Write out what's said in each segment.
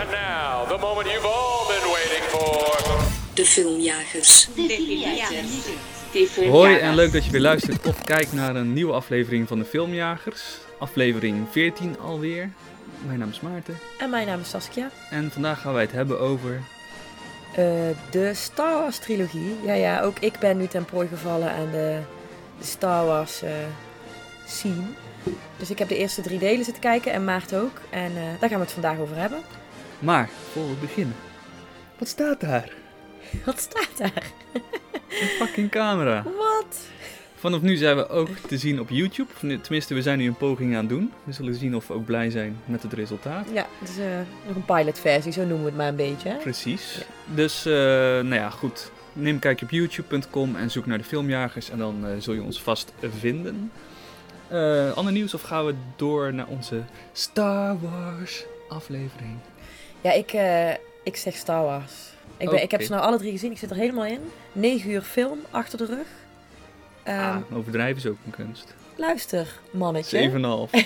And now, the moment you've all been waiting for. De filmjagers. Hoi en leuk dat je weer luistert of kijkt naar een nieuwe aflevering van de Filmjagers. Aflevering 14 alweer. Mijn naam is Maarten En mijn naam is Saskia. en vandaag gaan wij het hebben over... Eh, de Star Wars trilogie. Ja, ja, ook ik ben nu ten prooi gevallen aan de, de Star Wars eh, scene. Dus ik heb de eerste drie delen zitten kijken en Maarten ook. En eh, daar gaan we het vandaag over hebben. Maar, voor we beginnen. Wat staat daar? Wat staat daar? Een fucking camera. Wat? Vanaf nu zijn we ook te zien op YouTube. Tenminste, we zijn nu een poging aan het doen. We zullen zien of we ook blij zijn met het resultaat. Ja, het is eh, nog een pilotversie, zo noemen we het maar een beetje. Hè? Precies. Dus, eh, nou ja, goed. Neem een kijkje op youtube.com en zoek naar de filmjagers en dan eh, zul je ons vast vinden. Ander nieuws of gaan we door naar onze Star Wars aflevering? Ja, ik, eh, ik zeg Star Wars. Ik, ben, ik heb Oké. ze nou alle drie gezien, ik zit er helemaal in. 9 uur film achter de rug. Ah, overdrijven is ook een kunst. Luister, mannetje. 7,5.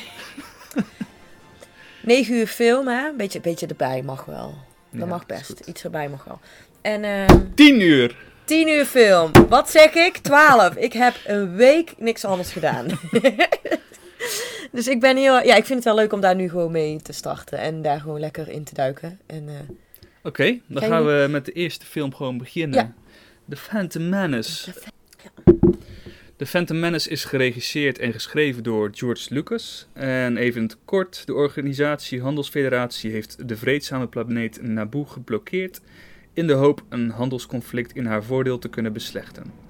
9 uur film, hè? Beetje, beetje erbij mag wel. Dat Ja, mag best. Iets erbij mag wel. En ehm 10 uur! 10 uur film. Wat zeg ik? 12. Ik heb een week niks anders gedaan. dus ik ben heel... Ja, ik vind het wel leuk om daar nu gewoon mee te starten. En daar gewoon lekker in te duiken. En eh, Oké, dan gaan we met de eerste film gewoon beginnen. Ja. The Phantom Menace. The Phantom Menace is geregisseerd en geschreven door George Lucas. En even in het kort, de organisatie Handelsfederatie heeft de vreedzame planeet Naboo geblokkeerd in de hoop een handelsconflict in haar voordeel te kunnen beslechten.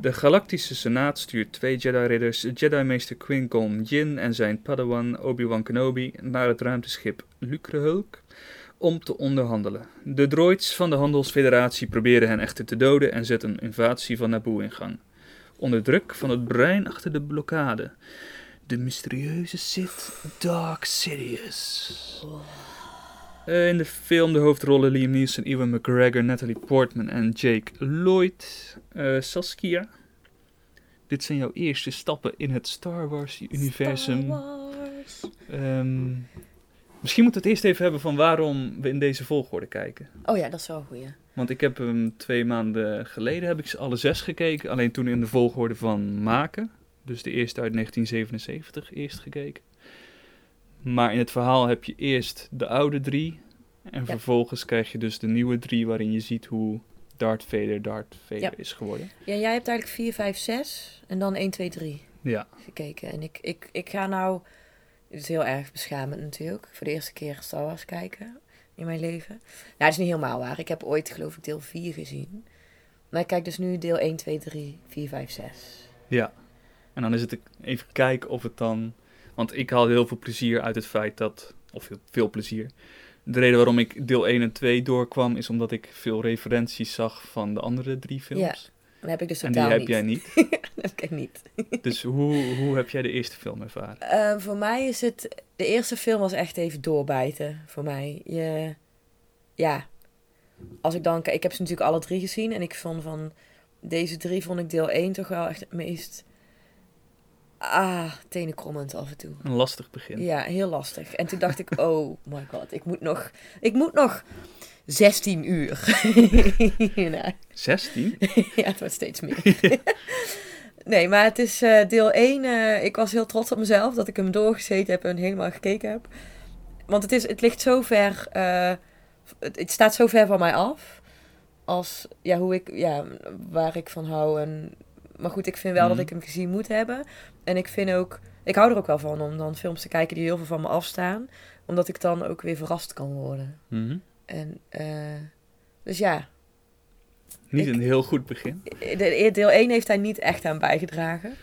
De Galactische Senaat stuurt twee Jedi-ridders, Jedi-meester Qui-Gon Jinn en zijn padawan Obi-Wan Kenobi, naar het ruimteschip Lucrehulk om te onderhandelen. De droids van de Handelsfederatie proberen hen echter te doden en zetten een invasie van Naboo in gang. Onder druk van het brein achter de blokkade. De mysterieuze Sith Dark Sidious. Eh, in de film de hoofdrollen Liam Neeson, Ewan McGregor, Natalie Portman en Jake Lloyd. Eh, Saskia, dit zijn jouw eerste stappen in het Star Wars-universum. Star Wars. Ehm, misschien moeten we het eerst even hebben van waarom we in deze volgorde kijken. Oh ja, dat is wel een goeie. Want ik heb hem twee maanden geleden heb ik ze alle zes gekeken. Alleen toen in de volgorde van maken. Dus de eerste uit 1977 eerst gekeken. Maar in het verhaal heb je eerst de oude drie. En Ja. vervolgens krijg je dus de nieuwe drie waarin je ziet hoe Darth Vader Darth Vader Ja. is geworden. Ja, jij hebt eigenlijk 4, 5, 6 en dan 1, 2, 3 Ja, gekeken. En ik, ik, ik ga nou... Het is heel erg beschamend natuurlijk. Voor de eerste keer Star Wars kijken in mijn leven. Nou, dat is niet helemaal waar. Ik heb ooit geloof ik deel 4 gezien. Maar ik kijk dus nu deel 1, 2, 3, 4, 5, 6. ja. En dan is het even kijken of het dan... Want ik haal heel veel plezier uit het feit dat... Of heel veel plezier. De reden waarom ik deel 1 en 2 doorkwam... is omdat ik veel referenties zag van de andere drie films. Dat heb ik dus En die totaal heb niet. jij niet. dat heb ik niet. Dus hoe, hoe heb jij de eerste film ervaren? Eh, voor mij is het... De eerste film was echt even doorbijten. Voor mij. Je, ja. Als ik dan... Ik heb ze natuurlijk alle drie gezien. En ik vond van... Deze drie vond ik deel 1 toch wel echt het meest... Ah, tenenkrommend af en toe. Een lastig begin. Ja, heel lastig. En toen dacht ik, oh my god, ik moet nog... Ik moet nog 16 uur. nou, 16? ja, het wordt steeds meer. nee, maar het is eh, deel 1. eh, ik was heel trots op mezelf dat ik hem doorgezeten heb en helemaal gekeken heb. Want het, is, het ligt zo ver. eh, het, het staat zo ver van mij af. Als ja, hoe ik, ja, waar ik van hou. En, maar goed, ik vind wel Mhm. dat ik hem gezien moet hebben. En ik vind ook. Ik hou er ook wel van om dan films te kijken die heel veel van me afstaan. Omdat ik dan ook weer verrast kan worden. Mhm. En eh, dus ja, Niet Ik- een heel goed begin. de, deel 1 heeft hij niet echt aan bijgedragen.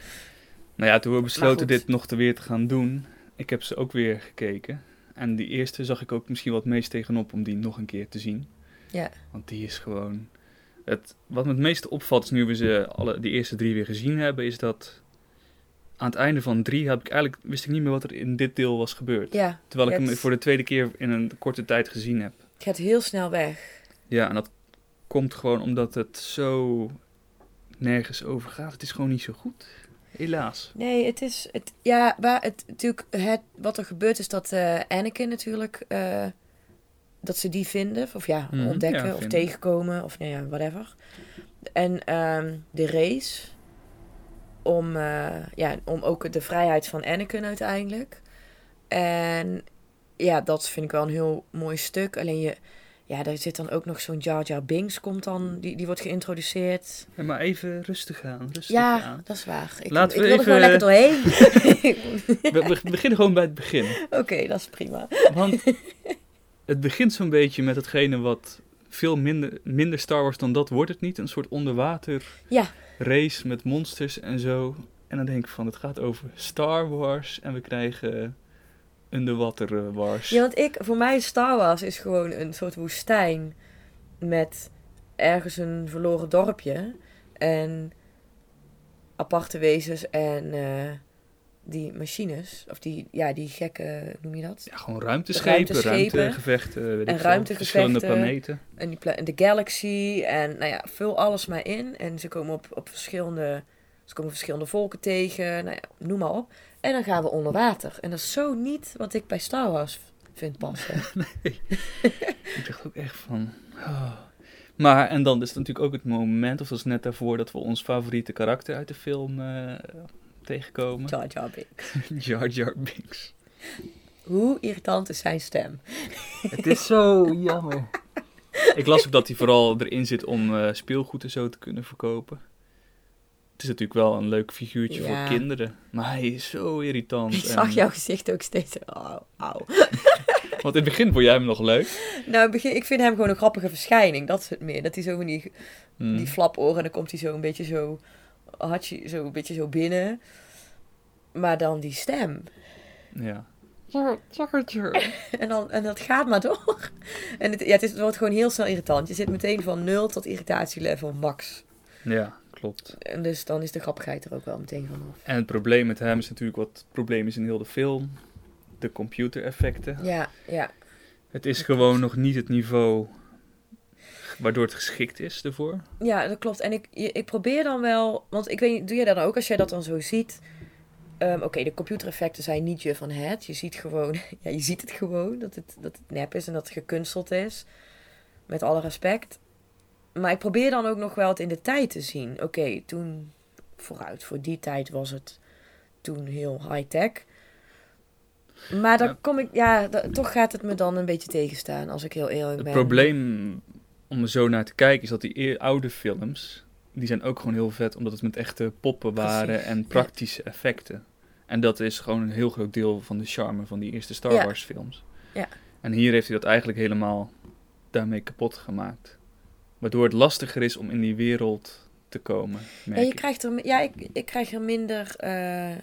Nou ja, toen we besloten dit nog te weer te gaan doen, ik heb ze ook weer gekeken. En die eerste zag ik ook misschien wat meest tegenop om die nog een keer te zien. Ja. Want die is gewoon... Het, wat me het meeste opvalt is nu we ze alle, die eerste drie weer gezien hebben, is dat aan het einde van drie heb ik eigenlijk, wist ik niet meer wat er in dit deel was gebeurd. Ja, Terwijl ik het- hem voor de tweede keer in een korte tijd gezien heb. het gaat heel snel weg. Ja, en dat komt gewoon omdat het zo nergens over gaat. Het is gewoon niet zo goed. Helaas. Nee, het is. Het, ja, waar het natuurlijk. Het, wat er gebeurt is dat eh Anakin natuurlijk. eh, dat ze die vinden. Of ja, Mhm, ontdekken ja, of tegenkomen. Of nou ja, whatever. En ehm, de race. Om, eh, ja, om ook de vrijheid van Anakin uiteindelijk. En ja, dat vind ik wel een heel mooi stuk. Alleen je... Ja, daar zit dan ook nog zo'n Jar Jar Binks komt dan. Die, die wordt geïntroduceerd. Ja, maar even rustig aan, rustig Ja, aan. dat is waar. Ik, Laten ik we wil er gewoon lekker doorheen. We, we beginnen gewoon bij het begin. Oké, dat is prima. Want het begint zo'n beetje met hetgene wat veel minder, minder Star Wars dan dat wordt het niet. Een soort onderwater Ja. race met monsters en zo. En dan denk ik van, het gaat over Star Wars en we krijgen underwater eh, wars. Ja, want ik, voor mij Star Wars is gewoon een soort woestijn met ergens een verloren dorpje en aparte wezens en eh, die machines, of die, ja, die gekke, noem je dat? Ja, gewoon ruimteschepen, Ruimteschepen. ruimtegevechten, weet En ik veel, ruimtegevechten. verschillende planeten. En die pla- de galaxy en nou ja, vul alles maar in. En ze komen op, op verschillende, ze komen verschillende volken tegen, nou ja, noem maar op. En dan gaan we onder water. En dat is zo niet wat ik bij Star Wars vind passen. Ik dacht ook echt van... oh. Maar, en dan is het natuurlijk ook het moment, of dat is net daarvoor, dat we ons favoriete karakter uit de film eh, tegenkomen. Jar Jar Binks. Jar Jar Binks. Hoe irritant is zijn stem? Het is zo jammer. Ik las ook dat hij vooral erin zit om eh, speelgoed en zo te kunnen verkopen. Het is natuurlijk wel een leuk figuurtje Ja. voor kinderen. Maar hij is zo irritant. Ik en- zag jouw gezicht ook steeds. Oh, auw. Want in het begin vond jij hem nog leuk. Nou, in het begin, ik vind hem gewoon een grappige verschijning. Dat is het meer. Dat hij zo van die, Hmm. die flaporen en dan komt hij zo een beetje zo, hartje, zo een beetje zo binnen. Maar dan die stem. Ja. En, dan, en dat gaat maar door. En het, ja, het, is, het wordt gewoon heel snel irritant. Je zit meteen van 0 tot irritatielevel max. Ja, klopt. En dus dan is de grappigheid er ook wel meteen vanaf. En het probleem met hem is natuurlijk wat het probleem is in heel de film. De computereffecten. Ja, ja. Het is gewoon nog niet het niveau waardoor het geschikt is ervoor. Ja, dat klopt. En ik, ik probeer dan wel, want ik weet niet, doe je dat dan ook als jij dat dan zo ziet? Ehm, Oké, de computereffecten zijn niet je van het. Je ziet gewoon, ja, je ziet het gewoon dat het, dat het nep is en dat het gekunsteld is. Met alle respect. Maar ik probeer dan ook nog wel het in de tijd te zien. Oké, toen vooruit, voor die tijd was het toen heel high-tech. Maar dan Ja. kom ik, ja, toch gaat het me dan een beetje tegenstaan als ik heel eerlijk Het ben. probleem om er zo naar te kijken is dat die oude films, die zijn ook gewoon heel vet omdat het met echte poppen waren Precies, en praktische effecten. En dat is gewoon een heel groot deel van de charme van die eerste Star Ja. Wars films. Ja. En hier heeft hij dat eigenlijk helemaal daarmee kapot gemaakt. Waardoor het lastiger is om in die wereld te komen. Ja, je ik. krijgt er, ja ik, ik krijg er minder, eh,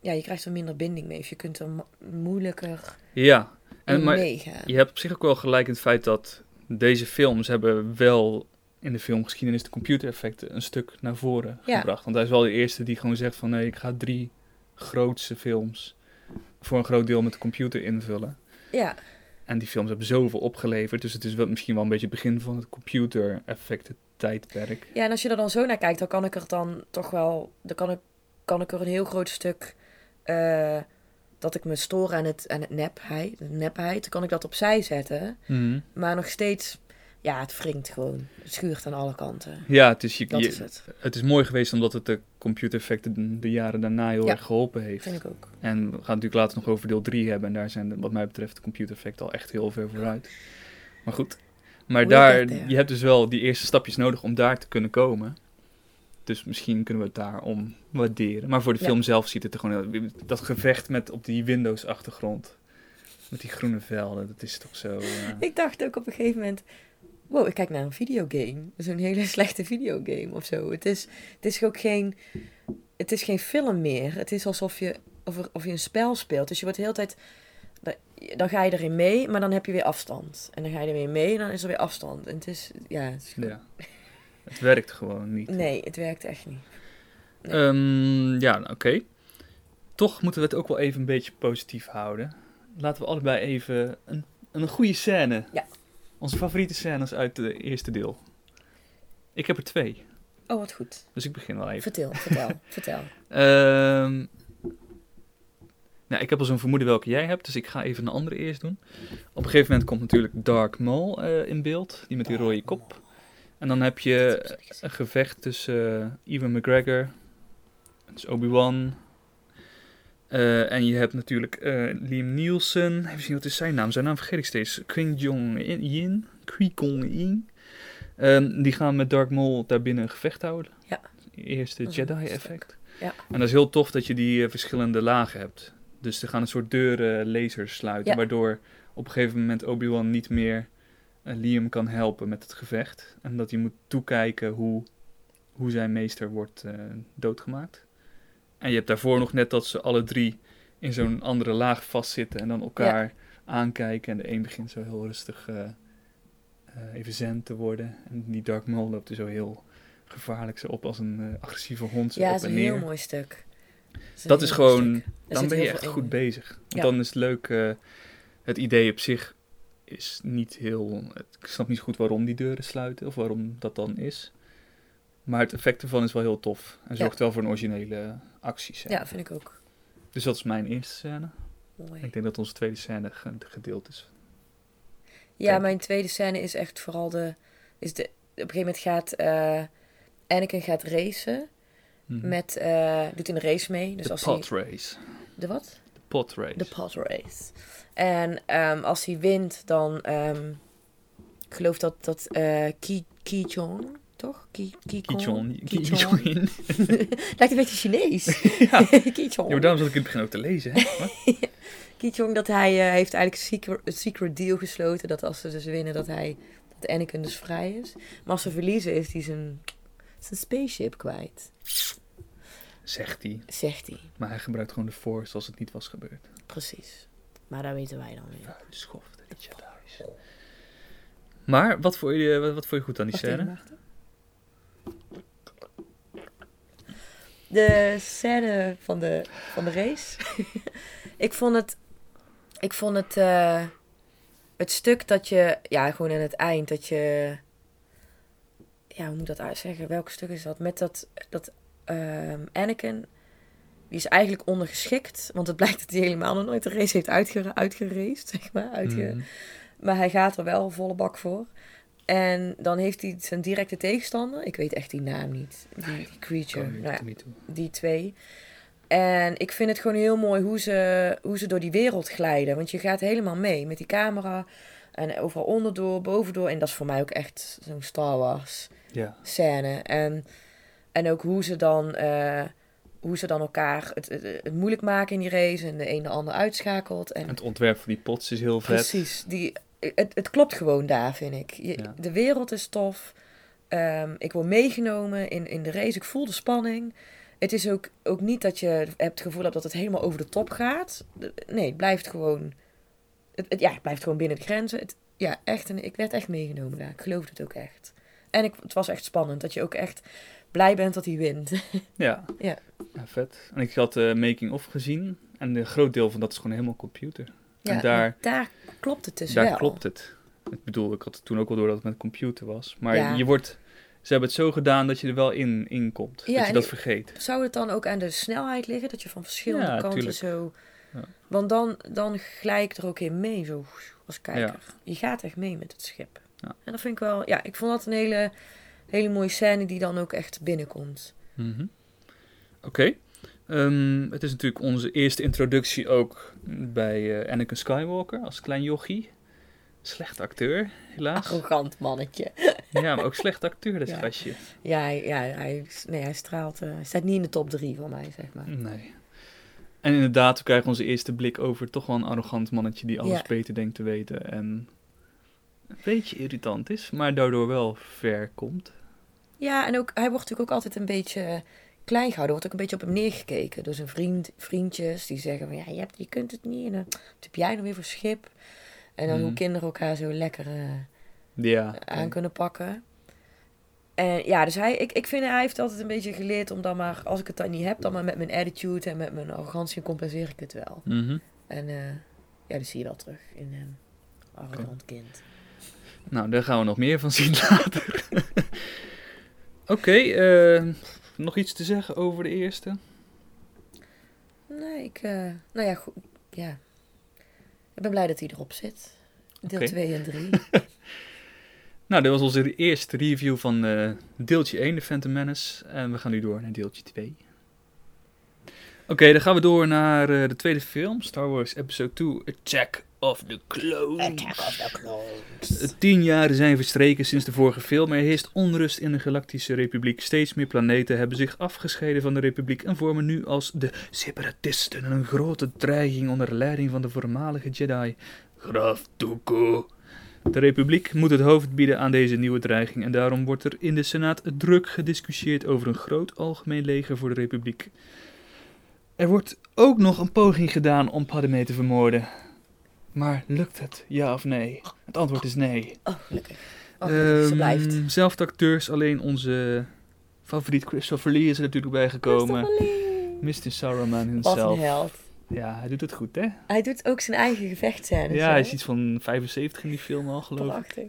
ja, je krijgt er minder binding mee. Of je kunt er mo- moeilijker ja. En, maar je hebt op zich ook wel gelijk in het feit dat deze films hebben wel in de filmgeschiedenis de computereffecten een stuk naar voren Ja. gebracht. Want hij is wel de eerste die gewoon zegt van nee, ik ga drie grootste films voor een groot deel met de computer invullen. Ja, En die films hebben zoveel opgeleverd, dus het is wel, misschien wel een beetje het begin van het computereffecten tijdperk. ja, en als je er dan zo naar kijkt, dan kan ik er dan toch wel, dan kan ik, kan ik er een heel groot stuk, eh, dat ik me stoor aan het, aan het nepheid, de nepheid, dan kan ik dat opzij zetten. Maar nog steeds, ja, het wringt gewoon. Het schuurt aan alle kanten. Ja, het is, je, Dat je- is het, het is mooi geweest omdat het de computereffecten de, de jaren daarna heel Ja. erg geholpen heeft. vind ik ook. En we gaan het natuurlijk later nog over deel 3 hebben. En daar zijn de- wat mij betreft de computereffecten al echt heel ver vooruit. Maar goed. Maar daar, je hebt dus wel die eerste stapjes nodig om daar te kunnen komen. Dus misschien kunnen we het daarom waarderen. Maar voor de Ja. film zelf ziet het er gewoon... heel- Dat gevecht met op die Windows-achtergrond. Met die groene velden. Dat is toch zo... eh, Ik dacht ook op een gegeven moment, wow, ik kijk naar een videogame. Zo'n hele slechte videogame of zo. Het is, het is ook geen, het is geen film meer. Het is alsof je, of, er- of je een spel speelt. Dus je wordt de hele tijd, dan ga je erin mee, maar dan heb je weer afstand. En dan ga je er weer mee en dan is er weer afstand. En het is, ja, het is gewoon- ja. Het werkt gewoon niet. nee, het werkt echt niet. Nee. Ehm, ja, nou, oké. Toch moeten we het ook wel even een beetje positief houden. Laten we allebei even een, een goede scène. Ja. Onze favoriete scènes uit het eerste deel. Ik heb er twee, Oh, wat goed. dus ik begin wel even. Vertel, vertel, vertel. Ehm, Nou, ik heb al zo'n vermoeden welke jij hebt, dus ik ga even een andere eerst doen. Op een gegeven moment komt natuurlijk Dark Maul eh, in beeld, die met die rode kop. En dan heb je een gevecht tussen uh, Ewan McGregor, dus Obi-Wan. Uh, en je hebt natuurlijk uh, Liam Nielsen. Even zien wat is zijn naam. Zijn naam vergeet ik steeds. Kwing Jong-in. Kwee-Kong-in. Um, die gaan met Dark Maul daar binnen een gevecht houden. Ja. Eerste Jedi-effect. Ja. En dat is heel tof dat je die uh, verschillende lagen hebt. Dus er gaan een soort deuren, lasers sluiten. Ja. Waardoor op een gegeven moment Obi-Wan niet meer Liam kan helpen met het gevecht. En dat hij moet toekijken hoe, hoe zijn meester wordt doodgemaakt. En je hebt daarvoor nog net dat ze alle drie in zo'n andere laag vastzitten en dan elkaar ja. aankijken. En de een begint zo heel rustig uh, uh, even zen te worden. En die Dark Maul loopt er zo heel gevaarlijk zo op als een uh, agressieve hond. Ja, dat is en een heel mooi stuk. Dat, dat is gewoon, dan ben je echt goed bezig. Want Ja. dan is het leuk, eh, het idee op zich is niet heel, ik snap niet goed waarom die deuren sluiten of waarom dat dan is. Maar het effect ervan is wel heel tof. En Ja. zorgt wel voor een originele acties. Ja, vind ik ook. Dus dat is mijn eerste scène. Mooi. Ik denk dat onze tweede scène ge- gedeeld is. Ja, Kijk. mijn tweede scène is echt vooral de... Is de op een gegeven moment gaat... eh Anakin gaat racen. Mhm. Met, eh, doet in de race mee. Dus de als pot hij, race. de wat? De pot race. De pod race. En ehm, als hij wint, dan... ehm, ik geloof dat, dat eh Ki, Ki Chong, toch? Ki, Ki. Ki Kichon. Lijkt een beetje Chinees. ja. Ki Chong. ja, daarom zat ik in het begin ook te lezen. Hè? Ki Chong, dat hij eh, heeft eigenlijk een secret, een secret deal gesloten. Dat als ze dus winnen, dat hij... Dat Anakin dus vrij is. Maar als ze verliezen, is hij zijn, zijn spaceship kwijt. Zegt hij. Zegt hij. Maar hij gebruikt gewoon de force als het niet was gebeurd. Precies. Maar daar weten wij dan weer. Vuile schofte, die Jedi's. Maar wat vond je, wat, wat vond je goed aan die Wacht scène? De scène van de, van de race. ik vond het... Ik vond het... eh, het stuk dat je... Ja, gewoon aan het eind. Dat je... Ja, hoe moet ik dat uitzeggen? Welk stuk is dat? Met dat... dat ehm, Anakin... Die is eigenlijk ondergeschikt. Want het blijkt dat hij helemaal nog nooit de race heeft uitgere uitgeraced. Zeg maar. Uitge Mhm. maar hij gaat er wel volle bak voor. En dan heeft hij zijn directe tegenstander. Ik weet echt die naam niet. Die, die creature. Nou ja, niet die twee. En ik vind het gewoon heel mooi hoe ze, hoe ze door die wereld glijden. Want je gaat helemaal mee met die camera. En overal onderdoor, bovendoor. En dat is voor mij ook echt zo'n Star Wars Ja. scène. En, en ook hoe ze dan, eh, hoe ze dan elkaar het, het, het moeilijk maken in die race. En de een de ander uitschakelt. En het ontwerp van die pots is heel vet. Precies. Die, het, het klopt gewoon daar, vind ik. Je, Ja. De wereld is tof. Ehm, ik word meegenomen in, in de race. Ik voel de spanning. Het is ook, ook niet dat je hebt het gevoel hebt dat het helemaal over de top gaat. Nee, het blijft gewoon... Het, het- ja, het blijft gewoon binnen de grenzen. Het, ja, echt. En ik werd echt meegenomen daar. Ik geloofde het ook echt. En ik, het was echt spannend. Dat je ook echt blij bent dat hij wint. Ja. Ja. Ja, vet. En ik had de making-of gezien. En een groot deel van dat is gewoon helemaal computer. Ja, en daar, daar klopt het dus daar wel. klopt het. Ik bedoel, ik had toen ook wel door dat het met computer was. Maar Ja. je wordt... Ze hebben het zo gedaan dat je er wel in, in komt. Ja, dat je dat vergeet. Zou het dan ook aan de snelheid liggen? Dat je van verschillende kanten tuurlijk. zo... Ja. Want dan, dan glij ik er ook in mee, zo als kijker. Je gaat echt mee met het schip. Ja. En dat vind ik wel... Ja, ik vond dat een hele, hele mooie scène die dan ook echt binnenkomt. Mhm. Oké. Ehm, het is natuurlijk onze eerste introductie ook bij eh, Anakin Skywalker als klein jochie. Slecht acteur, helaas. Arrogant mannetje. Ja, maar ook slecht acteur, dat Ja. gastje. Ja, hij, ja hij, nee, hij straalt... eh, hij staat niet in de top drie van mij, zeg maar. Nee. En inderdaad, we krijgen onze eerste blik over toch wel een arrogant mannetje die alles Ja. beter denkt te weten. En een beetje irritant is, maar daardoor wel ver komt. Ja, en ook, hij wordt natuurlijk ook altijd een beetje klein gehouden. wordt ook een beetje op hem neergekeken. Door zijn vriend, vriendjes die zeggen van... Ja, je, hebt, je kunt het niet. En dan, wat heb jij nou weer voor schip? En dan Mhm. hoe kinderen elkaar zo lekker eh, Ja. aan kunnen pakken. En ja, dus hij, ik, ik vind hij heeft altijd een beetje geleerd om dan maar... Als ik het dan niet heb, dan maar met mijn attitude en met mijn arrogantie compenseer ik het wel. Mhm. En eh, ja, dat zie je wel terug in hem. Arrogant kind. Nou, daar gaan we nog meer van zien later. Oké, eh, nog iets te zeggen over de eerste? Nee, ik, eh, nou ja, goed, ja. Ik ben blij dat hij erop zit. Deel Oké. 2 en 3. Nou, dit was onze eerste review van eh, deeltje 1, de Phantom Menace. En we gaan nu door naar deeltje 2. Oké, dan gaan we door naar de tweede film, Star Wars Episode 2, Attack of the Clones. Eh, Tien jaren zijn verstreken sinds de vorige film. Er heerst onrust in de Galactische Republiek. Steeds meer planeten hebben zich afgescheiden van de Republiek en vormen nu als de separatisten een grote dreiging onder leiding van de voormalige Jedi, Graf Dooku. De Republiek moet het hoofd bieden aan deze nieuwe dreiging en daarom wordt er in de Senaat druk gediscussieerd over een groot algemeen leger voor de Republiek. Er wordt ook nog een poging gedaan om Padmé te vermoorden. Maar lukt het, ja of nee? Het antwoord is nee. Oh, gelukkig. Oh, ze Ehm, blijft. Zelfde acteurs, alleen onze favoriet Christopher Lee is er natuurlijk bijgekomen. Mr. Saruman Wat een himself. held. Ja, hij doet het goed, hè? Hij doet ook zijn eigen gevechtscènes. Ja, hè? hij is iets van 75 in die film al, geloof ik. Prachtig.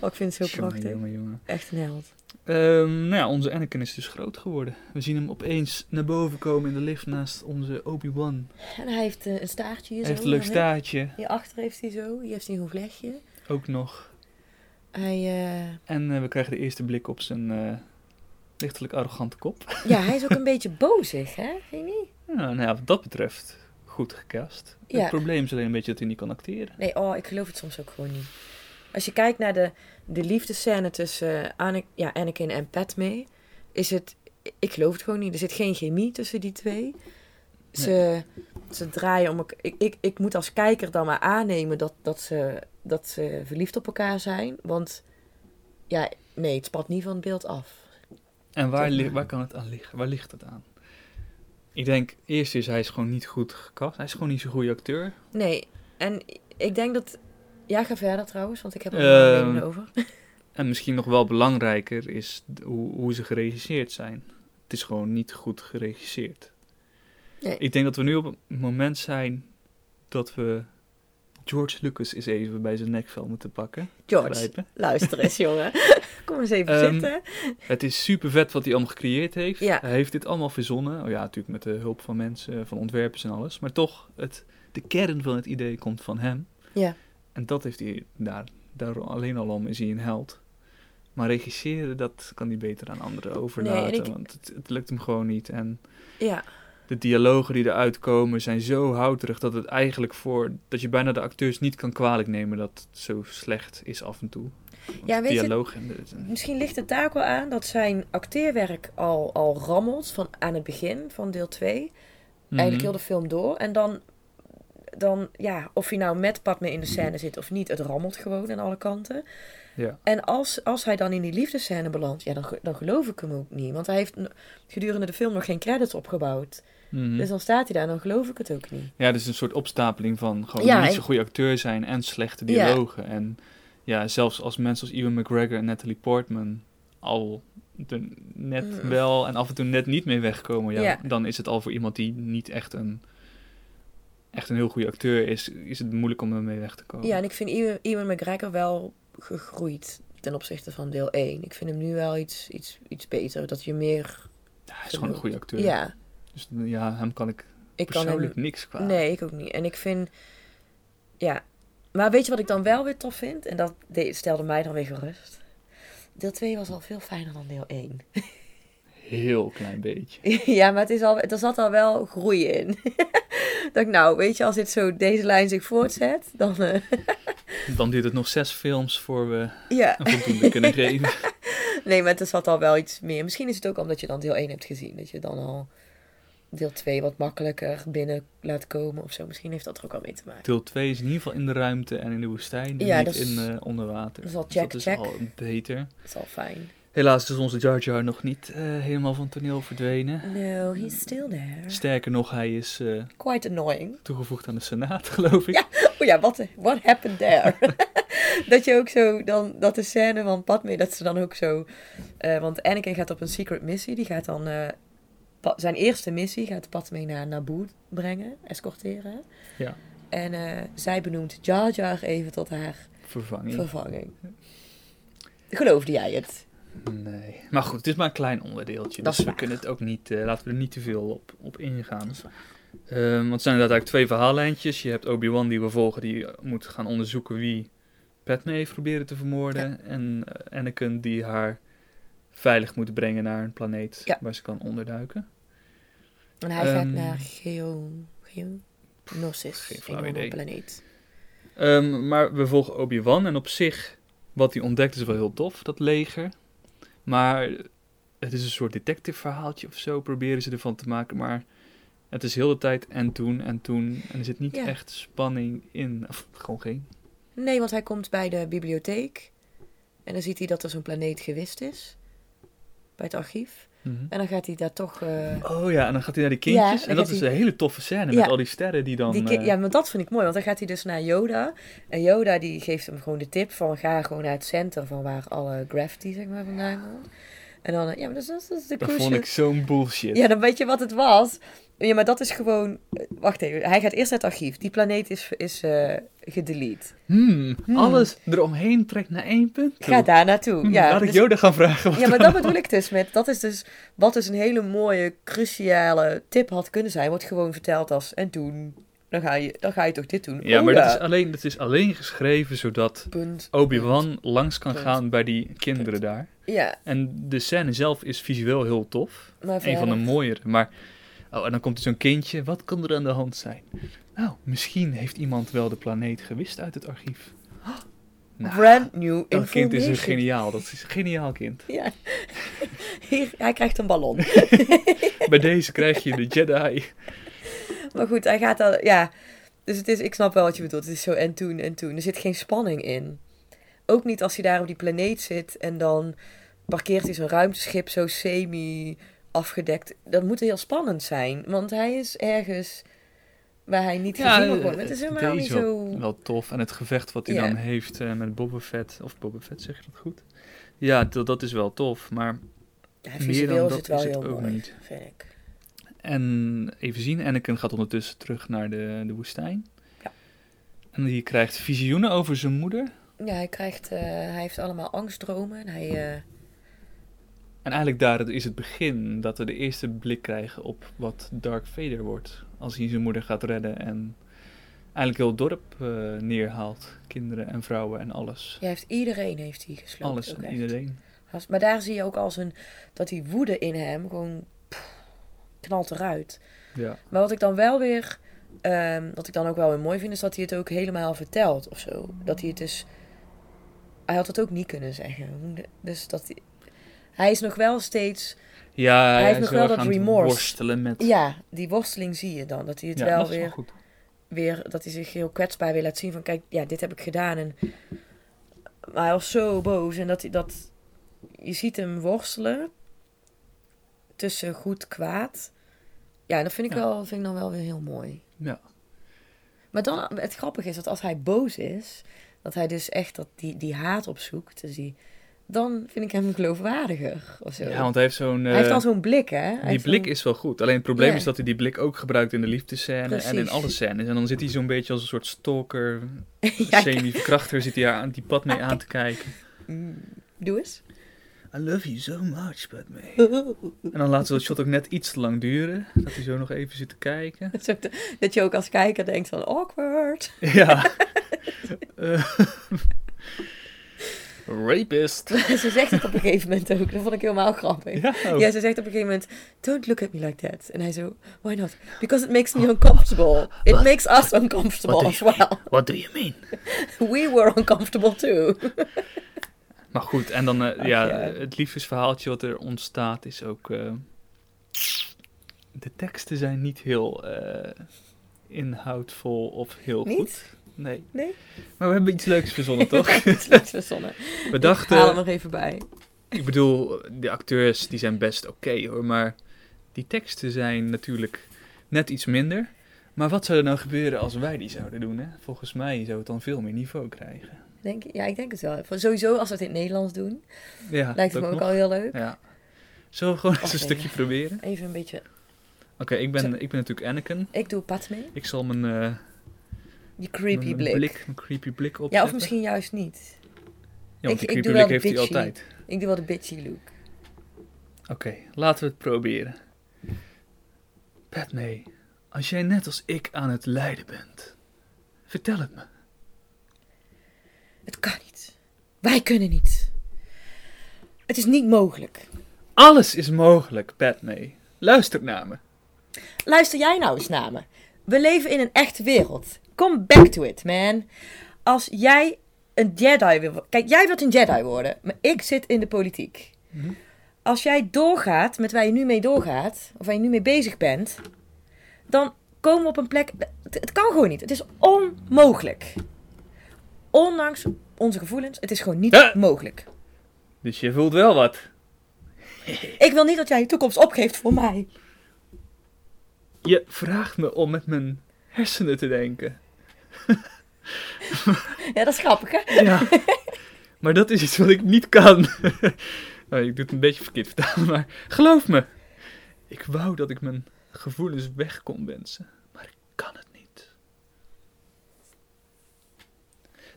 Oh, ik vind het zo prachtig. jongen, jongen. Echt een held. Ehm, nou ja, onze Anakin is dus groot geworden. We zien hem opeens naar boven komen in de lift naast onze Obi-Wan. En hij heeft eh, een staartje hier Hij heeft zo. een leuk staartje, Hierachter heeft hij zo. Hier heeft hij een vlechtje. ook nog. Hij, eh, En eh, we krijgen de eerste blik op zijn lichtelijk arrogante kop. ja, hij is ook een beetje bozig, hè? Vind je niet? Nou ja, wat dat betreft, goed gecast. Ja. Het probleem is alleen een beetje dat hij niet kan acteren. Nee, oh, ik geloof het soms ook gewoon niet. Als je kijkt naar de, de liefdescène tussen eh, Ana- ja, Anakin en Padme, is het... Ik geloof het gewoon niet. Er zit geen chemie tussen die twee. Ze, ze draaien om elkaar... Ik, ik, ik moet als kijker dan maar aannemen dat, dat, ze, dat ze verliefd op elkaar zijn. Want, ja, nee, het spat niet van het beeld af. En waar, li- waar kan het aan liggen? Waar ligt het aan? Ik denk, eerst is hij is gewoon niet goed gecast. Hij is gewoon niet zo'n goede acteur. Nee, en ik denk dat... Ja, ga verder trouwens, want ik heb er Ehm, nog een over. En misschien nog wel belangrijker is hoe, hoe ze geregisseerd zijn. Het is gewoon niet goed geregisseerd. Nee. Ik denk dat we nu op een moment zijn dat we George Lucas eens even bij zijn nekvel moeten pakken. George, Grijpen. luister eens, jongen. Kom eens even Ehm, zitten. Het is super vet wat hij allemaal gecreëerd heeft. Ja. Hij heeft dit allemaal verzonnen. Oh ja, natuurlijk met de hulp van mensen, van ontwerpers en alles. Maar toch, het, de kern van het idee komt van hem. Ja. En dat heeft hij daar, daar alleen al om is hij een held. Maar regisseren, dat kan hij beter aan anderen overlaten. Nee, en ik- Want het, het lukt hem gewoon niet. En Ja, de dialogen die eruit komen zijn zo houterig dat het eigenlijk voor... dat je bijna de acteurs niet kan kwalijk nemen dat het zo slecht is af en toe. Want Ja, weet je- dialoog en de- misschien ligt het daar ook wel aan dat zijn acteerwerk al, al rammelt van aan het begin van deel 2. Eigenlijk Mhm. heel de film door. En dan, dan, ja, of hij nou met Padme in de scène zit of niet, het rammelt gewoon aan alle kanten. Ja. En als, als hij dan in die liefdescène belandt, ja, dan, dan geloof ik hem ook niet. Want hij heeft gedurende de film nog geen credits opgebouwd. Mhm. Dus dan staat hij daar en dan geloof ik het ook niet. Ja, dus een soort opstapeling van gewoon Ja, niet zo'n goede acteur zijn en slechte Ja. dialogen. En ja, zelfs als mensen als Ewan McGregor en Natalie Portman al er net Mm. wel en af en toe net niet mee wegkomen, Ja. dan is het al voor iemand die niet echt een, echt een heel goede acteur is, is het moeilijk om ermee weg te komen. Ja, en ik vind Ewan, Ewan McGregor wel gegroeid ten opzichte van deel 1. Ik vind hem nu wel iets, iets, iets beter. Dat je meer... Ja, hij is gewoon een goede acteur. Ja, Dus ja, hem kan ik ik kan hem... persoonlijk niks kwaad. Nee, ik ook niet. En ik vind... Ja. Maar weet je wat ik dan wel weer tof vind? En dat de- stelde mij dan weer gerust. Deel 2 was al veel fijner dan deel 1. Heel klein beetje. ja, maar het is al, er zat al wel groei in. dat ik nou, weet je, als dit zo, deze lijn zich voortzet, dan... eh, Dan duurt het nog zes films voor we ja. een voldoende kunnen geven. Nee, maar er zat al wel iets meer. Misschien is het ook omdat je dan deel 1 hebt gezien. Dat je dan al deel 2 wat makkelijker binnen laat komen of zo. Misschien heeft dat er ook al mee te maken. Deel 2 is in ieder geval in de ruimte en in de woestijn. En Ja, niet is- in eh, onder water. dat is al Dus check, dat is al beter. Dat is al fijn. Helaas is onze Jar Jar nog niet eh, helemaal van toneel verdwenen. No, he's still there. Sterker nog, hij is eh, Quite annoying. toegevoegd aan de Senaat, geloof ik. Ja. Oh ja, what, what happened there? dat je ook zo, dan, dat de scène van Padme, dat ze dan ook zo... eh, want Anakin gaat op een secret missie. Die gaat dan... zijn eerste missie gaat Padme naar Naboo brengen, escorteren. Ja. En zij benoemt Jar Jar even tot haar Vervanging. vervanging. Geloofde jij het? Nee. Maar goed, het is maar een klein onderdeeltje. Dat dus we kunnen het ook niet, eh, laten we er niet te veel op, op ingaan. Ehm, want het zijn inderdaad eigenlijk twee verhaallijntjes. Je hebt Obi-Wan die we volgen, die moet gaan onderzoeken wie Padme heeft proberen te vermoorden. En eh, Anakin die haar veilig moet brengen naar een planeet Ja. waar ze kan onderduiken. En hij gaat Ehm, naar Geo... Geonosis, Geen een flauw andere idee. planeet. Ehm, maar we volgen Obi-Wan en op zich, wat hij ontdekt is wel heel tof, dat leger. Maar het is een soort detective verhaaltje of zo, proberen ze ervan te maken. Maar het is heel de tijd en toen en toen. En er zit niet Ja. echt spanning in. Of gewoon geen. Nee, want hij komt bij de bibliotheek. En dan ziet hij dat er zo'n planeet gewist is. Bij het archief. En dan gaat hij daar toch... eh, Oh ja, en dan gaat hij naar die kindjes. en dat is hij- een hele toffe scène Ja. met al die sterren die dan... die eh, ja, maar dat vind ik mooi. Want dan gaat hij dus naar Yoda. En Yoda die geeft hem gewoon de tip van... Ga gewoon naar het center van waar alle gravity zeg maar vandaan komt. En dan... Ja, maar dat is, dat is de dat crucial... vond ik zo'n bullshit. Ja, dan weet je wat het was. Ja, maar dat is gewoon... eh, Wacht even. Hij gaat eerst naar het archief. Die planeet is, is eh gedelete. Hmm, Hmm. alles eromheen trekt naar één punt. toe. Ga daar naartoe. Hmm, ja, laat ik dus- Yoda gaan vragen. Ja, maar dat bedoel ik dus met. Dat is dus wat dus een hele mooie, cruciale tip had kunnen zijn. Wordt gewoon verteld als. En toen. Dan ga je, dan ga je toch dit doen. Ja, maar dat is, alleen, dat is alleen geschreven zodat. Obi-Wan langs kan Punt. gaan bij die kinderen daar. Ja, En de scène zelf is visueel heel tof. maar Een van de mooiere. Maar, oh, en dan komt er zo'n kindje. Wat kan er aan de hand zijn? Nou, misschien heeft iemand wel de planeet gewist uit het archief. Nou, Brand new dat kind is een geniaal. Dat is een geniaal kind. Ja. Hier, hij krijgt een ballon. Bij deze krijg je de Jedi. maar goed, hij gaat dan. Ja. Dus het is, ik snap wel wat je bedoelt. Het is zo en toen en toen. Er zit geen spanning in. Ook niet als hij daar op die planeet zit en dan parkeert hij zo'n ruimteschip zo semi afgedekt. Dat moet heel spannend zijn, want hij is ergens waar hij niet gezien wil worden. Het is helemaal deze niet wel- zo... Wel tof. En het gevecht wat hij Ja. dan heeft eh, met Boba Fett. Of Boba Fett, zeg je dat goed? Ja, dat, dat is wel tof. Maar Ja, meer dan visueel is dat het wel is het heel ook mooi, niet. vind ik. En even zien, Anakin gaat ondertussen terug naar de, de woestijn. Ja. En die krijgt visioenen over zijn moeder. Ja, hij krijgt... eh, hij heeft allemaal angstdromen en hij... eh, En eigenlijk daar is het begin dat we de eerste blik krijgen op wat Dark Vader wordt. Als hij zijn moeder gaat redden en eigenlijk heel het dorp eh, neerhaalt. Kinderen en vrouwen en alles. hij heeft iedereen heeft hij gesloopt. alles en iedereen. Maar daar zie je ook als een... Dat die woede in hem gewoon... pff, knalt eruit. Ja. Maar wat ik dan wel weer, ehm, wat ik dan ook wel weer mooi vind, is dat hij het ook helemaal vertelt of zo. Dat hij het dus, hij had het ook niet kunnen zeggen. Dus dat hij, is nog wel steeds, Ja, hij, heeft nog wel dat remorse. worstelen met... ja, die worsteling zie je dan. Dat hij het Ja, wel weer, goed. weer, dat hij zich heel kwetsbaar wil laten zien van, kijk, ja, dit heb ik gedaan. En, maar hij was zo boos en dat hij dat, je ziet hem worstelen tussen goed kwaad. Ja, en dat vind ik, Ja. wel, vind ik dan wel weer heel mooi. Ja. Maar dan, het grappige is dat als hij boos is, dat hij dus echt dat die, die haat opzoekt, dus die, dan vind ik hem geloofwaardiger of zo. ja, want hij heeft zo'n... hij heeft eh, dan zo'n blik, hè? Hij Die blik is wel goed. Alleen het probleem is dat hij die blik ook gebruikt in de liefdescène en in alle scènes. En dan zit hij zo'n beetje als een soort stalker, Ja, semi-verkrachter, zit hij aan die pad mee aan te kijken. Mm, Doe eens. I love you so much, Padme. En dan laten we dat shot ook net iets te lang duren. Dat hij zo nog even zit te kijken. Dat je ook als kijker denkt van awkward. Ja. Eh, rapist. ze zegt het op een gegeven moment ook. Dat vond ik helemaal grappig. Ja. Ja, ze zegt op een gegeven moment, don't look at me like that. En hij zo, why not? Because it makes me uncomfortable. It What? makes us uncomfortable What as well. What do you mean? We were uncomfortable too. Maar goed, en dan eh, Ach, ja, ja. het liefdesverhaaltje wat er ontstaat is ook... eh, de teksten zijn niet heel eh, inhoudvol of heel Niet? goed. Nee. Nee? Maar we hebben iets leuks verzonnen, toch? Het is leuk verzonnen. We Ik dachten... haal hem er even bij. Ik bedoel, de acteurs die zijn best oké hoor, maar die teksten zijn natuurlijk net iets minder. Maar wat zou er nou gebeuren als wij die zouden doen? Hè? Volgens mij zou het dan veel meer niveau krijgen. Denk, je? ja, ik denk het wel. Sowieso als we het in het Nederlands doen, Ja, lijkt het me ook nog. al heel leuk. Ja. Zullen we gewoon eens een stukje proberen? Even een beetje... Oké, ik, ben, Zo. ik ben natuurlijk Anakin. Ik doe Padme. Ik zal mijn, eh, Die creepy mijn blik. mijn creepy blik opzetten. Ja, of misschien juist niet. Ja, want ik- die creepy blik de heeft hij altijd. Ik doe wel de bitchy look. Oké, laten we het proberen. Padme, Als jij net als ik aan het lijden bent, vertel het me. Het kan niet. Wij kunnen niet. Het is niet mogelijk. Alles is mogelijk, Padme. Luister naar me. Luister jij nou eens naar me. We leven in een echte wereld. Come back to it, man. Als jij een Jedi wil. Kijk, jij wilt een Jedi worden, maar ik zit in de politiek. Mhm. Als jij doorgaat met waar je nu mee doorgaat, of waar je nu mee bezig bent, dan komen we op een plek... Het, het kan gewoon niet. Het is onmogelijk. Ondanks onze gevoelens, het is gewoon niet Ja. mogelijk. Dus je voelt wel wat. Ik wil niet dat jij je toekomst opgeeft voor mij. Je vraagt me om met mijn hersenen te denken. Ja, dat is grappig, hè? Ja. maar dat is iets wat ik niet kan. nou, ik doe het een beetje verkeerd vertalen, maar geloof me. Ik wou dat ik mijn gevoelens weg kon wensen, maar ik kan het niet.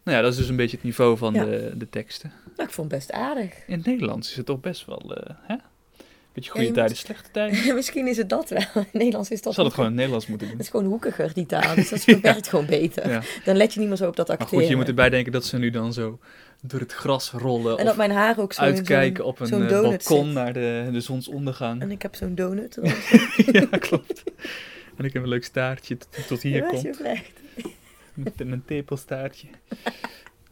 Nou ja, dat is dus een beetje het niveau van Ja. de, de teksten. Nou, ik vond het best aardig. In het Nederlands is het toch best wel, eh hè? Beetje Ja, goede je tijden, moet- slechte tijden. Misschien is het dat wel. In Nederlands is dat zal het gewoon in Nederlands moeten doen. Het is gewoon hoekiger, die taal. Dus dat werkt gewoon beter. Ja. Dan let je niet meer zo op dat Maar acteren. goed, je moet erbij denken dat ze nu dan zo door het gras rollen. en dat mijn haar ook zo uitkijken op een eh, balkon zit. naar de, de zonsondergang. En ik heb zo'n donut. ja, klopt. En ik heb een leuk staartje tot, tot hier Ja, komt. Met mijn tepelstaartje.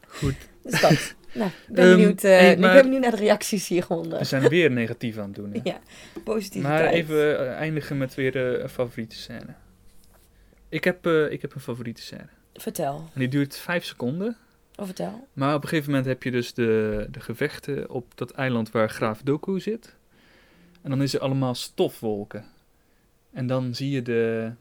Goed. Dus dat. Nou, ben, Ehm, benieuwd, eh, hey, ik ben benieuwd naar de reacties hieronder. We zijn weer negatief aan het doen. Hè? Ja, positief. maar even eh, eindigen met weer eh, een favoriete scène. Ik heb, ik heb een favoriete scène. Vertel. En die duurt vijf seconden. Oh, vertel. Maar op een gegeven moment heb je dus de, de gevechten op dat eiland waar Graaf Doku zit. En dan is er allemaal stofwolken. En dan zie je de,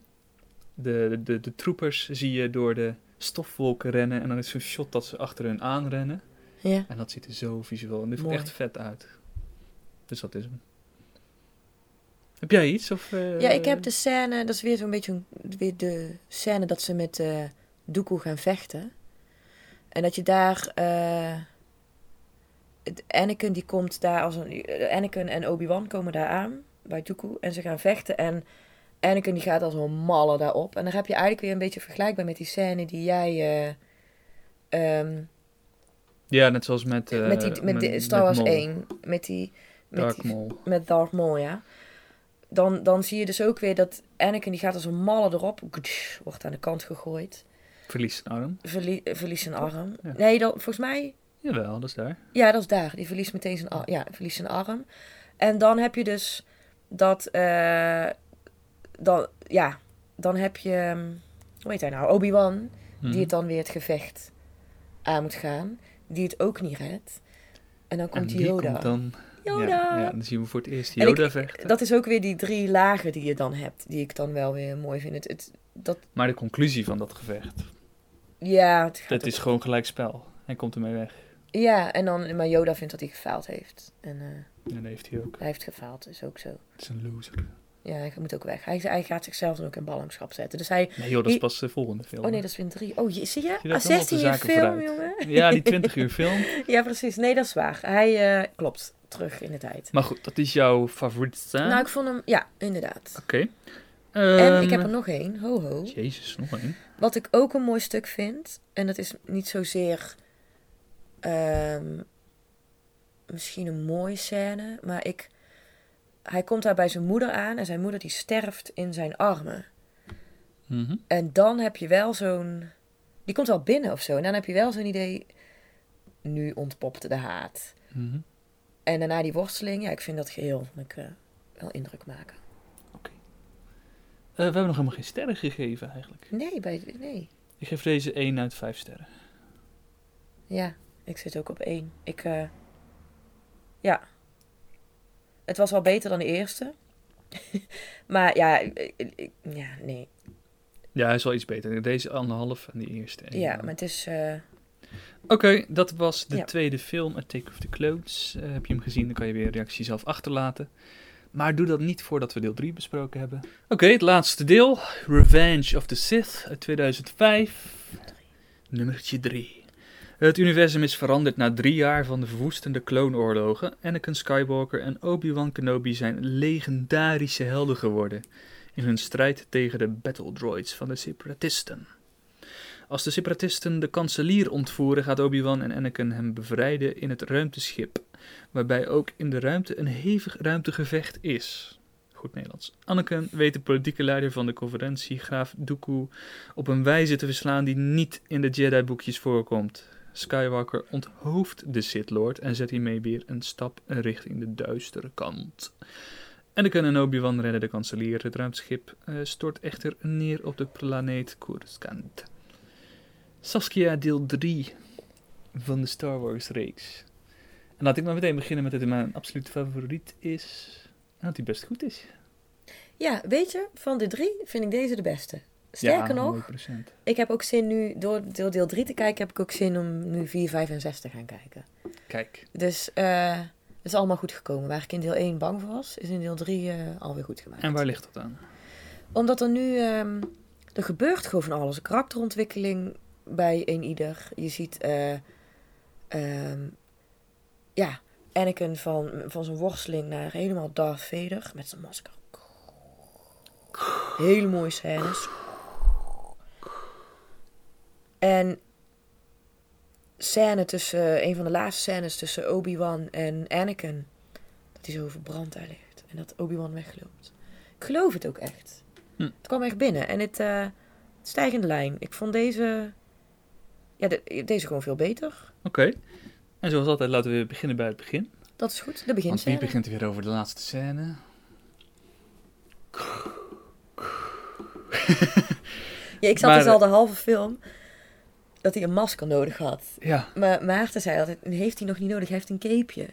de, de, de, de troepers zie je door de stofwolken rennen. En dan is zo'n shot dat ze achter hun aanrennen. Ja. En dat ziet er zo visueel. En dit Mooi. echt vet uit. Dus dat is hem. Heb jij iets? Of, eh, ja, ik heb de scène, dat is weer zo'n beetje weer de scène dat ze met eh Dooku gaan vechten. En dat je daar, het Anakin die komt daar als een, Anakin en Obi-Wan komen daar aan bij Dooku en ze gaan vechten en Anakin die gaat als een malle daarop. En dan heb je eigenlijk weer een beetje vergelijkbaar met die scène die jij, eh, ehm, Ja, net zoals met, eh, met, die, met, die- Star Wars Maul. 1, met die, met Dark Maul. met Darth Maul, ja. Dan, dan zie je dus ook weer dat Anakin die gaat als een malle erop. Wordt aan de kant gegooid. Verlies een arm. Verlie, verliest zijn arm. Ja. Nee, dat, volgens mij... Jawel, dat is daar. Ja, dat is daar. Die verliest meteen zijn, ar- ja, verliest zijn arm. En dan heb je dus dat... eh, dan, ja, dan heb je... ehm, Hoe heet hij nou? Obi-Wan. Die het dan weer het gevecht aan moet gaan. Die het ook niet redt. En dan komt die die Yoda. komt dan... Yoda! Ja, ja, dan zien we voor het eerst En ik- Yoda vechten. Dat is ook weer die drie lagen die je dan hebt, die ik dan wel weer mooi vind. Het, het, dat, Maar de conclusie van dat gevecht, ja, het gaat is gewoon gelijk spel. Hij komt ermee weg. ja, en dan, maar Yoda vindt dat hij gefaald heeft. En eh, En dat heeft hij ook. hij heeft gefaald, is ook zo. Het is een loser. Ja, hij moet ook weg. Hij, hij gaat zichzelf dan ook in ballingschap zetten. Dus hij, Nee joh, dat is pas de volgende film. oh nee, dat is win drie. Oh, je, zie je? Je dacht Ah, 16 uur film, vooruit. jongen. Ja, die 20 uur film. Ja, precies. Nee, dat is waar. Hij eh, klopt terug in de tijd. Maar goed, dat is jouw favoriete scène. Nou, ik vond hem, ja, inderdaad. Oké. en Ehm, ik heb er nog één, ho ho. Jezus, nog één. Wat ik ook een mooi stuk vind, en dat is niet zozeer ehm, misschien een mooie scène, maar ik, hij komt daar bij zijn moeder aan en zijn moeder die sterft in zijn armen. Mhm. En dan heb je wel zo'n, die komt wel binnen of zo, en dan heb je wel zo'n idee, nu ontpopt de haat. Mhm. En daarna die worsteling, ja, ik vind dat geheel ik, eh, wel indruk maken. Eh, we hebben nog helemaal geen sterren gegeven eigenlijk. Nee, bij, nee. Ik geef deze 1 uit 5 sterren. Ja, ik zit ook op één. Ik, eh, ja. Het was wel beter dan de eerste. maar ja, ik- ik- ja, nee. Ja, hij is wel iets beter. Deze anderhalf en die eerste. Ja, maar het is, eh, Oké, dat was de Ja. tweede film, Attack of the Clones. Eh, heb je hem gezien, dan kan je weer een reactie zelf achterlaten. Maar doe dat niet voordat we deel 3 besproken hebben. Oké, het laatste deel. Revenge of the Sith uit 2005. Nummertje 3. Het universum is veranderd na drie jaar van de verwoestende kloonoorlogen. Anakin Skywalker en Obi-Wan Kenobi zijn legendarische helden geworden. in hun strijd tegen de battle droids van de separatisten. Als de separatisten de kanselier ontvoeren, gaat Obi-Wan en Anakin hem bevrijden in het ruimteschip, waarbij ook in de ruimte een hevig ruimtegevecht is. Goed Nederlands. Anakin weet de politieke leider van de conferentie, graaf Dooku, op een wijze te verslaan die niet in de Jedi-boekjes voorkomt. Skywalker onthoofdt de Sith Lord en zet hiermee weer een stap richting de duistere kant. En Obi-Wan redden de kanselier. Het ruimteschip eh, stort echter neer op de planeet Coruscant. Saskia deel 3 van de Star Wars reeks. En laat ik maar meteen beginnen met hij mijn absolute favoriet is. En dat hij best goed is. Ja, weet je, van de drie vind ik deze de beste. Sterker ja, nog, 100%. ik heb ook zin nu, door, door deel 3 te kijken, heb ik ook zin om nu 4, 5 en 6 te gaan kijken. Kijk, Dus eh, het is allemaal goed gekomen. Waar ik in deel 1 bang voor was, is in deel 3 eh, alweer goed gemaakt. en waar ligt dat aan? Omdat er nu, ehm, er gebeurt gewoon van alles. Karakterontwikkeling bij een ieder. Je ziet, eh, ehm, ja, Anakin van, van zijn worsteling naar helemaal Darth Vader met zijn masker. Hele mooie scènes. En scène tussen, een van de laatste scènes tussen Obi-Wan en Anakin. Dat hij zo verbrand daar ligt. En dat Obi-Wan wegloopt. Ik geloof het ook echt. Hm. Het kwam echt binnen. En het, eh, stijgende lijn. Ik vond deze, ja, de- deze gewoon veel beter. Oké. En zoals altijd laten we weer beginnen bij het begin. Dat is goed. De Want wie beginscène. begint weer over de laatste scène? Ja, ik zat Maar, dus al de halve film dat hij een masker nodig had. Ja, Maar Maarten zei altijd, heeft hij nog niet nodig, hij heeft een capeje. hij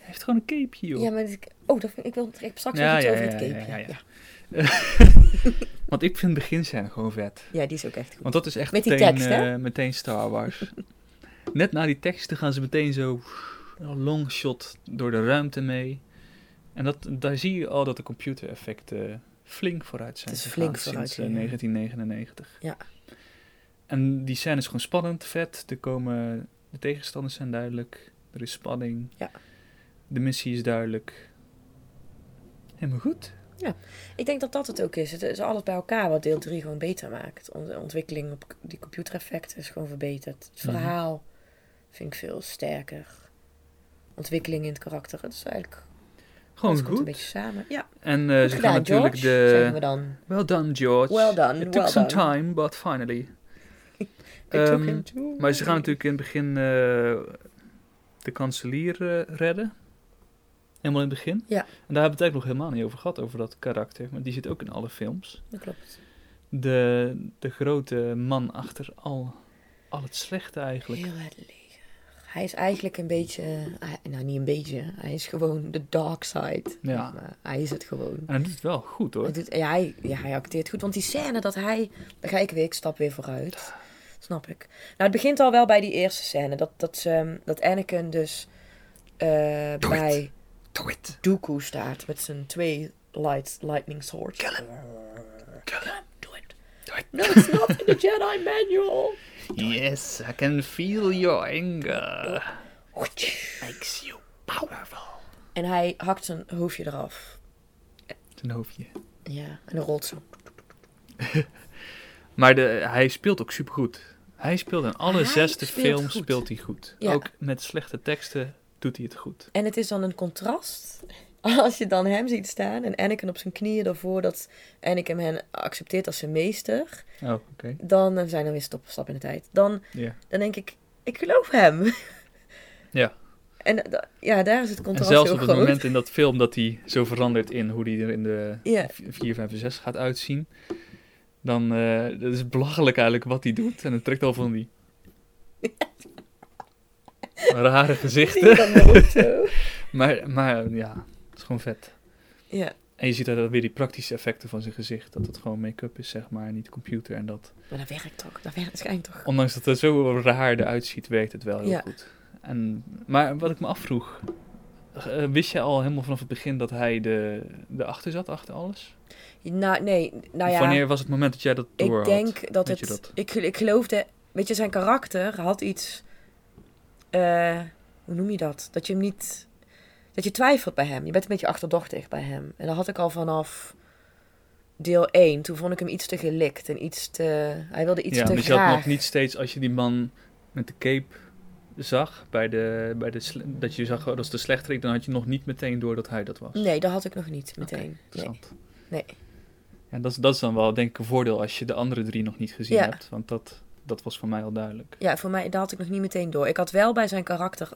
heeft gewoon een capeje, joh. Ja, maar ik, oh, dat vind, ik wil straks Ja, nog iets ja, over ja, het ja, capeje. Want ik vind beginscène gewoon vet. Ja, die is ook echt goed. Want dat is echt Met die meteen, tekst, hè? eh, meteen Star Wars. Net na die teksten gaan ze meteen zo long shot door de ruimte mee. En dat, daar zie je al dat de computereffecten flink vooruit zijn. Het is flink vooruit, sinds eh, ja. 1999. Ja. En die scène is gewoon spannend, vet. Er komen, de tegenstanders zijn duidelijk. Er is spanning. Ja. De missie is duidelijk. Helemaal goed. Ik denk dat dat het ook is. Het is alles bij elkaar wat deel 3 gewoon beter maakt. De ontwikkeling op die computereffecten is gewoon verbeterd. Het Mhm. verhaal vind ik veel sterker. Ontwikkeling in het karakter. Het is eigenlijk Gewoon komt een goed. beetje samen. Ja, En eh, goed ze gaan natuurlijk George, zeggen we de... dan. Well done, George. Well done, It took some time, but finally. Ehm, Maar ze gaan natuurlijk in het begin eh, de kanselier eh, redden. Helemaal in het begin. Ja. En daar hebben we het eigenlijk nog helemaal niet over gehad, over dat karakter. Maar die zit ook in alle films. Dat klopt. De, de grote man achter al, al het slechte eigenlijk. Heel het leger. Hij is eigenlijk een beetje, eh, nou niet een beetje, hij is gewoon de dark side. Ja. Maar hij is het gewoon. En hij doet het wel goed hoor. Hij, doet, ja, hij, ja, hij acteert goed. Want die scène dat hij... Dan ga ik weer, ik stap weer vooruit. Snap ik. Nou, het begint al wel bij die eerste scène. Dat, dat, ze, dat Anakin dus eh, bij it. Dooku staat met zijn twee light, lightning swords. Kill him. Kill him. Do it. Do it. No, it's not in the Jedi manual. Yes, I can feel your anger. Makes you powerful. En hij hakt zijn hoofdje eraf. Zijn hoofdje. Ja, en dan rolt zo. Maar de, hij speelt ook supergoed. Hij speelt in alle Hij zesde films goed. speelt hij goed. Ja. Ook met slechte teksten doet hij het goed. En het is dan een contrast. Als je dan hem ziet staan en Anakin op zijn knieën daarvoor dat Anakin hem accepteert als zijn meester. Oh, oké. Dan eh, zijn er weer stop, stap in de tijd. Dan, dan denk ik, ik geloof hem. Ja. En eh, ja, daar is het En contrast zelfs op het groot. moment in dat film dat hij zo verandert in hoe hij er in de Ja. 4, 5 en 6 gaat uitzien. Dan eh dat is belachelijk eigenlijk wat hij doet. En het trekt al van die rare gezichten. Maar, maar ja, het is gewoon vet. Ja, En je ziet daar weer die praktische effecten van zijn gezicht. Dat het gewoon make-up is, zeg maar, niet computer. En dat, maar dat werkt toch. Dat werkt schijnt toch. ondanks dat het zo raar eruit ziet, werkt het wel heel Ja. goed. En, maar wat ik me afvroeg, eh, wist je al helemaal vanaf het begin dat hij de, de achter zat, achter alles? Nou, nee, nou Of ja. wanneer was het moment dat jij dat door Ik had? denk dat Weet het. dat? Ik, ik geloofde. Weet je, zijn karakter had iets. eh, hoe noem je dat? Dat je hem niet. Dat je twijfelt bij hem. Je bent een beetje achterdochtig bij hem. En dat had ik al vanaf. deel 1, toen vond ik hem iets te gelikt en iets te... Hij wilde iets ja, te dus je had graag. nog niet steeds, als je die man met de cape zag, bij de, bij de, dat je zag oh, dat is de slechterik, dan had je nog niet meteen door dat hij dat was. Nee, dat had ik nog niet meteen. nee. interessant. Nee. Ja, dat is, dat is dan wel denk ik een voordeel als je de andere drie nog niet gezien Ja. hebt, want dat, dat was voor mij al duidelijk. Ja, voor mij, dat had ik nog niet meteen door. Ik had wel bij zijn karakter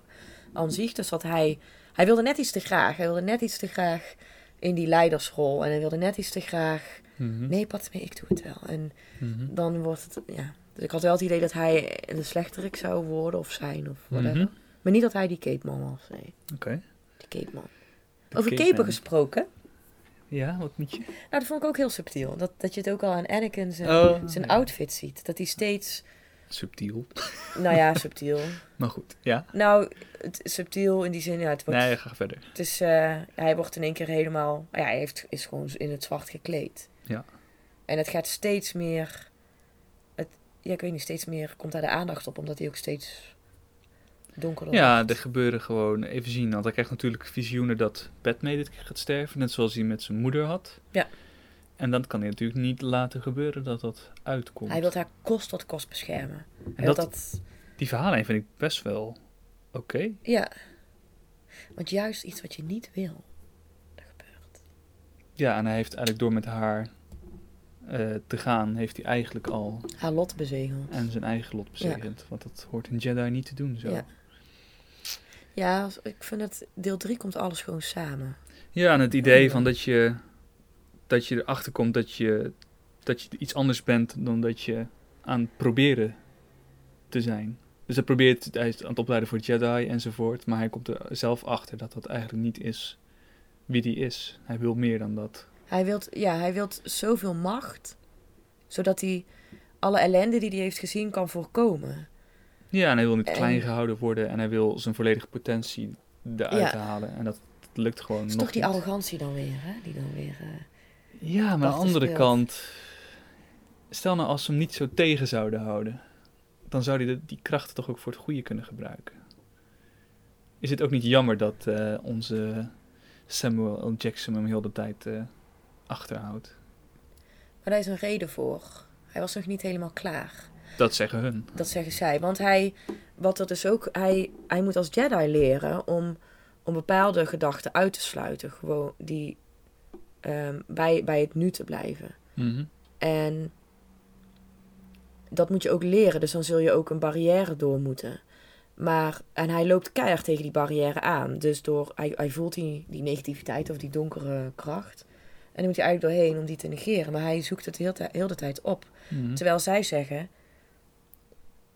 aan zich, dus dat hij... Hij wilde net iets te graag. Hij wilde net iets te graag in die leidersrol. En hij wilde net iets te graag... Mhm. Nee, pat ik doe het wel. En Mhm. dan wordt het... Ja. Dus ik had wel het idee dat hij de slechterik zou worden of zijn of whatever. Mhm. Maar niet dat hij die cape man was, nee. Oké. Die cape man. De Over Cape capen gesproken. Ja, wat moet je? Nou, dat vond ik ook heel subtiel. Dat, dat je het ook al aan Anakin zijn, Oh, zijn ja. outfit ziet. Dat hij steeds... Subtiel. Nou ja, subtiel. Maar goed, ja. Nou, het, subtiel in die zin, ja, het wordt... Nee, ga verder. Het is, eh, hij wordt in één keer helemaal... Ja, hij heeft, is gewoon in het zwart gekleed. Ja. En het gaat steeds meer... Ja, ik weet niet, steeds meer komt daar de aandacht op. Omdat hij ook steeds donkerder Ja, wordt. er gebeuren gewoon, even zien, want hij krijgt natuurlijk visioenen dat Padme dit keer gaat sterven, net zoals hij met zijn moeder had. Ja. En dan kan hij natuurlijk niet laten gebeuren dat dat uitkomt. Hij wil haar kost wat kost beschermen. Hij en dat... die verhalen vind ik best wel oké. Ja. Want juist iets wat je niet wil, dat gebeurt. Ja, en hij heeft eigenlijk door met haar eh, te gaan, heeft hij eigenlijk al Haar lot bezegeld. aan zijn eigen lot bezegend. Want dat hoort een Jedi niet te doen zo. Ja. Ja, ik vind het... Deel 3 komt alles gewoon samen. Ja, en het idee van dat je, dat je erachter komt dat je, dat je iets anders bent dan dat je aan het proberen te zijn. Dus hij probeert, hij is aan het opleiden voor Jedi enzovoort, maar hij komt er zelf achter dat dat eigenlijk niet is wie die is. Hij wil meer dan dat. Hij wilt, ja, hij wilt zoveel macht, zodat hij alle ellende die hij heeft gezien kan voorkomen. Ja, en hij wil niet En- klein gehouden worden en hij wil zijn volledige potentie eruit Ja. halen. En dat, dat lukt gewoon Het is nog toch die niet. arrogantie dan weer, hè? Die dan weer... eh, Ja, maar aan de andere speelt. kant, stel nou als ze hem niet zo tegen zouden houden, dan zou hij de- die krachten toch ook voor het goede kunnen gebruiken. Is het ook niet jammer dat eh, onze Samuel L. Jackson hem heel de tijd eh, achterhoudt? Maar daar is een reden voor. Hij was nog niet helemaal klaar. Dat zeggen hun. Dat zeggen zij. Want hij, wat er dus ook, hij, hij moet als Jedi leren om, om bepaalde gedachten uit te sluiten. Gewoon die ehm, bij, bij het nu te blijven. Mhm. En dat moet je ook leren. Dus dan zul je ook een barrière door moeten. Maar, en hij loopt keihard tegen die barrière aan. Dus door, hij, hij voelt die, die negativiteit of die donkere kracht. En dan moet hij eigenlijk doorheen om die te negeren. Maar hij zoekt het heel, de- heel de tijd op. Mhm. Terwijl zij zeggen,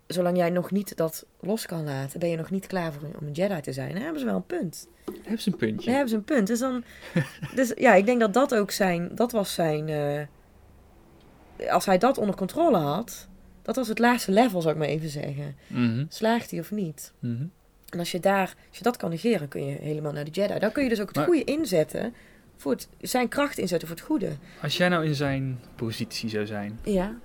zolang jij nog niet dat los kan laten, ben je nog niet klaar voor om een Jedi te zijn. Dan hebben ze wel een punt. Hebben ze een puntje? Dan hebben ze een punt. Dus dan, dus ja, ik denk dat dat ook zijn, dat was zijn, eh, als hij dat onder controle had, dat was het laatste level, zou ik maar even zeggen. Mhm. Slaagt hij of niet? Mhm. En als je daar, als je dat kan negeren, kun je helemaal naar de Jedi. Dan kun je dus ook het Maar- goede inzetten, voor het, zijn kracht inzetten voor het goede. Als jij nou in zijn positie zou zijn, Ja,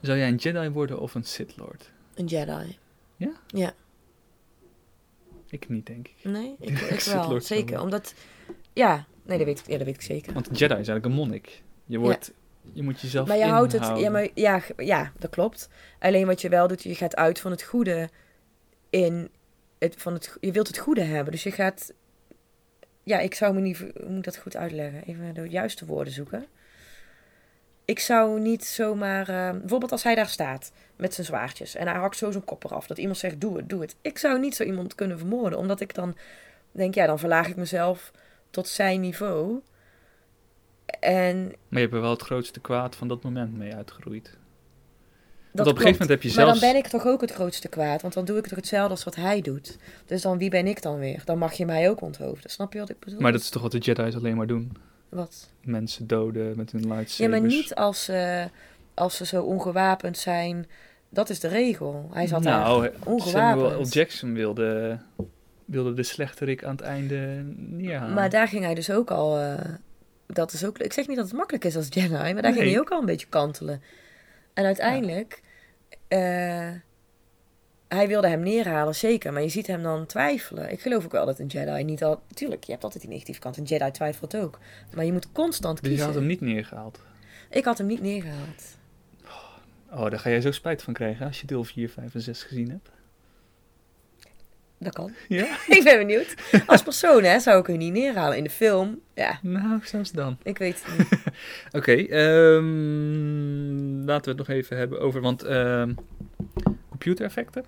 zou jij een Jedi worden of een Sith Lord? een Jedi. Ik niet, denk ik. Nee, ik, Ja, ik wel. Zeker. Omdat, ja, nee, dat weet ik, ja, dat weet ik zeker. Want een Jedi is eigenlijk een monnik. Je, wordt, je moet jezelf Maar je houdt het, ja, maar, ja, ja, dat klopt. Alleen wat je wel doet, je gaat uit van het goede in het, van het, je wilt het goede hebben. Dus je gaat, ja, ik zou me niet, hoe moet dat goed uitleggen? Even de juiste woorden zoeken. Ik zou niet zomaar, eh, bijvoorbeeld als hij daar staat met zijn zwaardjes en hij hakt zo zijn kop eraf, dat iemand zegt, doe het, doe het. Ik zou niet zo iemand kunnen vermoorden, omdat ik dan denk, ja, dan verlaag ik mezelf tot zijn niveau. En Maar je hebt er wel het grootste kwaad van dat moment mee uitgeroeid. Want op een gegeven moment heb je Maar zelfs... dan ben ik toch ook het grootste kwaad, want dan doe ik toch hetzelfde als wat hij doet. Dus dan wie ben ik dan weer? Dan mag je mij ook onthoofden. Snap je wat ik bedoel? Maar dat is toch wat de Jedi's alleen maar doen? Wat? Mensen doden met hun lightsabers. Ja, maar niet als, eh, als ze zo ongewapend zijn. Dat is de regel. Hij zat nou, daar Samuel L. ongewapend. Jackson wilde, wilde de slechterik aan het einde neerhalen. Maar daar ging hij dus ook al. eh, dat is ook. Ik zeg niet dat het makkelijk is als Jedi, maar daar ging hij ook al een beetje kantelen. En uiteindelijk. eh, hij wilde hem neerhalen, zeker. Maar je ziet hem dan twijfelen. Ik geloof ook wel dat een Jedi niet al. Tuurlijk, je hebt altijd die negatieve kant. Een Jedi twijfelt ook. Maar je moet constant Dus je kiezen. had hem niet neergehaald. Ik had hem niet neergehaald. Oh, daar ga jij zo spijt van krijgen als je deel 4, 5 en 6 gezien hebt. Dat kan. Ja? ik ben benieuwd. Als persoon hè, zou ik hem niet neerhalen. In de film, ja, Nou, zelfs dan. ik weet het niet. Oké, ehm, laten we het nog even hebben over, want ehm computereffecten.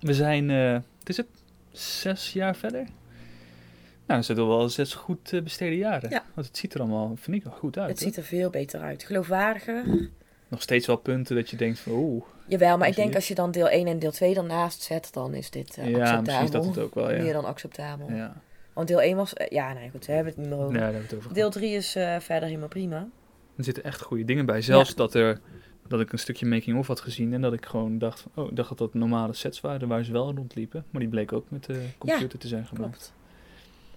We zijn, eh, wat is het, zes jaar verder? Nou, zijn toch wel zes goed eh, besteden jaren. Ja. Want het ziet er allemaal, vind ik, wel goed uit. Het hoor. ziet er veel beter uit. Geloofwaardiger. Nog steeds wel punten dat je denkt van, oeh, Jawel, maar ik denk als je dan deel 1 en deel 2 ernaast zet, dan is dit eh, ja, acceptabel. is dat het ook wel, ja. Meer dan acceptabel. Ja, Want deel 1 was... eh, ja, nee, goed, we hebben het niet meer ja over. daar hebben we het over Deel gehad. 3 is eh, verder helemaal prima. Er zitten echt goede dingen bij. Zelfs dat, er, dat ik een stukje making-of had gezien en dat ik gewoon dacht oh, ik dacht dat dat normale sets waren waar ze wel rondliepen. Maar die bleken ook met de computer te zijn gemaakt. Klopt.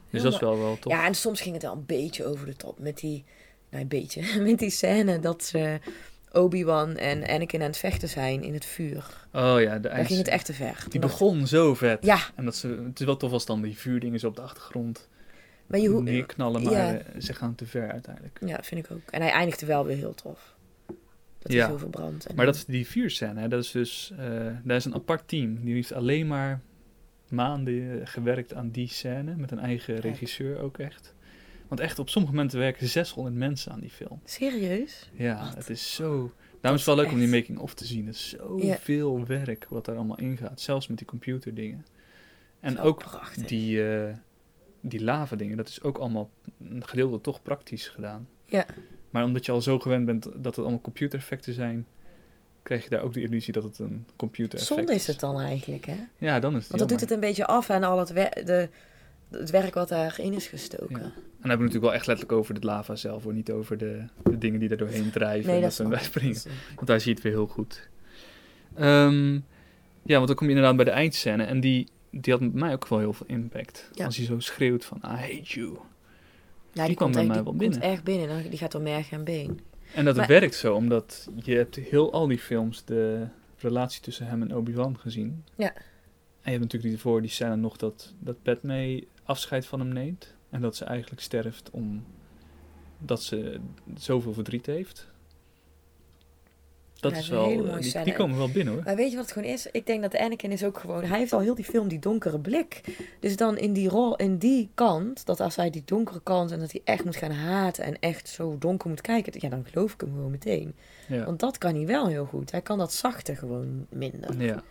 Dus Heel dat is wel wel tof. Ja, en soms ging het wel een beetje over de top. Met die... Nou, een beetje. Met die scène dat ze Obi-Wan en Anakin aan het vechten zijn in het vuur. Oh ja, de Daar ging het echt te ver. Die begon zo vet. Ja, En dat ze, het is wel tof als dan die vuurdingen zo op de achtergrond maar je hoe... neerknallen, maar ja. eh, ze gaan te ver uiteindelijk. Ja, vind ik ook. En hij eindigde wel weer heel tof. Dat Ja. zoveel brandt. En Maar dat is die vuurscène, hè, dat is dus, eh daar is een apart team. Die heeft alleen maar maanden eh, gewerkt aan die scène, met een eigen regisseur ook echt. Want echt, op sommige momenten werken 600 mensen aan die film. Serieus? Ja, Wat? het is zo... Daarom is is het wel leuk om die making-of te zien. Het is zoveel werk wat daar allemaal ingaat. Zelfs met die computerdingen. En Zo ook prachtig. die, die lava dingen, dat is ook allemaal een gedeelte toch praktisch gedaan. Ja. Maar omdat je al zo gewend bent dat het allemaal computereffecten zijn, krijg je daar ook de illusie dat het een computereffect Zonde is het dan eigenlijk, hè? Ja, dan is het Want dat doet het een beetje af aan al het, wer- de, het werk wat daarin is gestoken. Ja. En dan hebben we natuurlijk wel echt letterlijk over het lava zelf, hoor. Niet over de, de dingen die er doorheen drijven Nee, en dat is ze bij springen. is- Want daar zie je het weer heel goed. Ehm, ja, want dan kom je inderdaad bij de eindscène. En die, die had met mij ook wel heel veel impact. Ja. Als hij zo schreeuwt van, I hate you. Ja, Die kwam komt bij mij die wel komt binnen. echt binnen. Dan- Die gaat door merg en been. En dat Maar- werkt zo, omdat je hebt heel al die films de relatie tussen hem en Obi-Wan gezien. Ja. En je hebt natuurlijk die voor die scène nog dat, dat Padme afscheid van hem neemt. En dat ze eigenlijk sterft omdat ze zoveel verdriet heeft. Dat is wel, hele eh, mooie die, komen wel binnen hoor. Maar weet je wat het gewoon is? Ik denk dat Anakin is ook gewoon... Hij heeft al heel die film die donkere blik. Dus dan in die rol, in die kant... Dat als hij die donkere kant en dat hij echt moet gaan haten... En echt zo donker moet kijken... Ja, dan geloof ik hem gewoon meteen. Ja. Want dat kan hij wel heel goed. Hij kan dat zachte gewoon minder. Ja.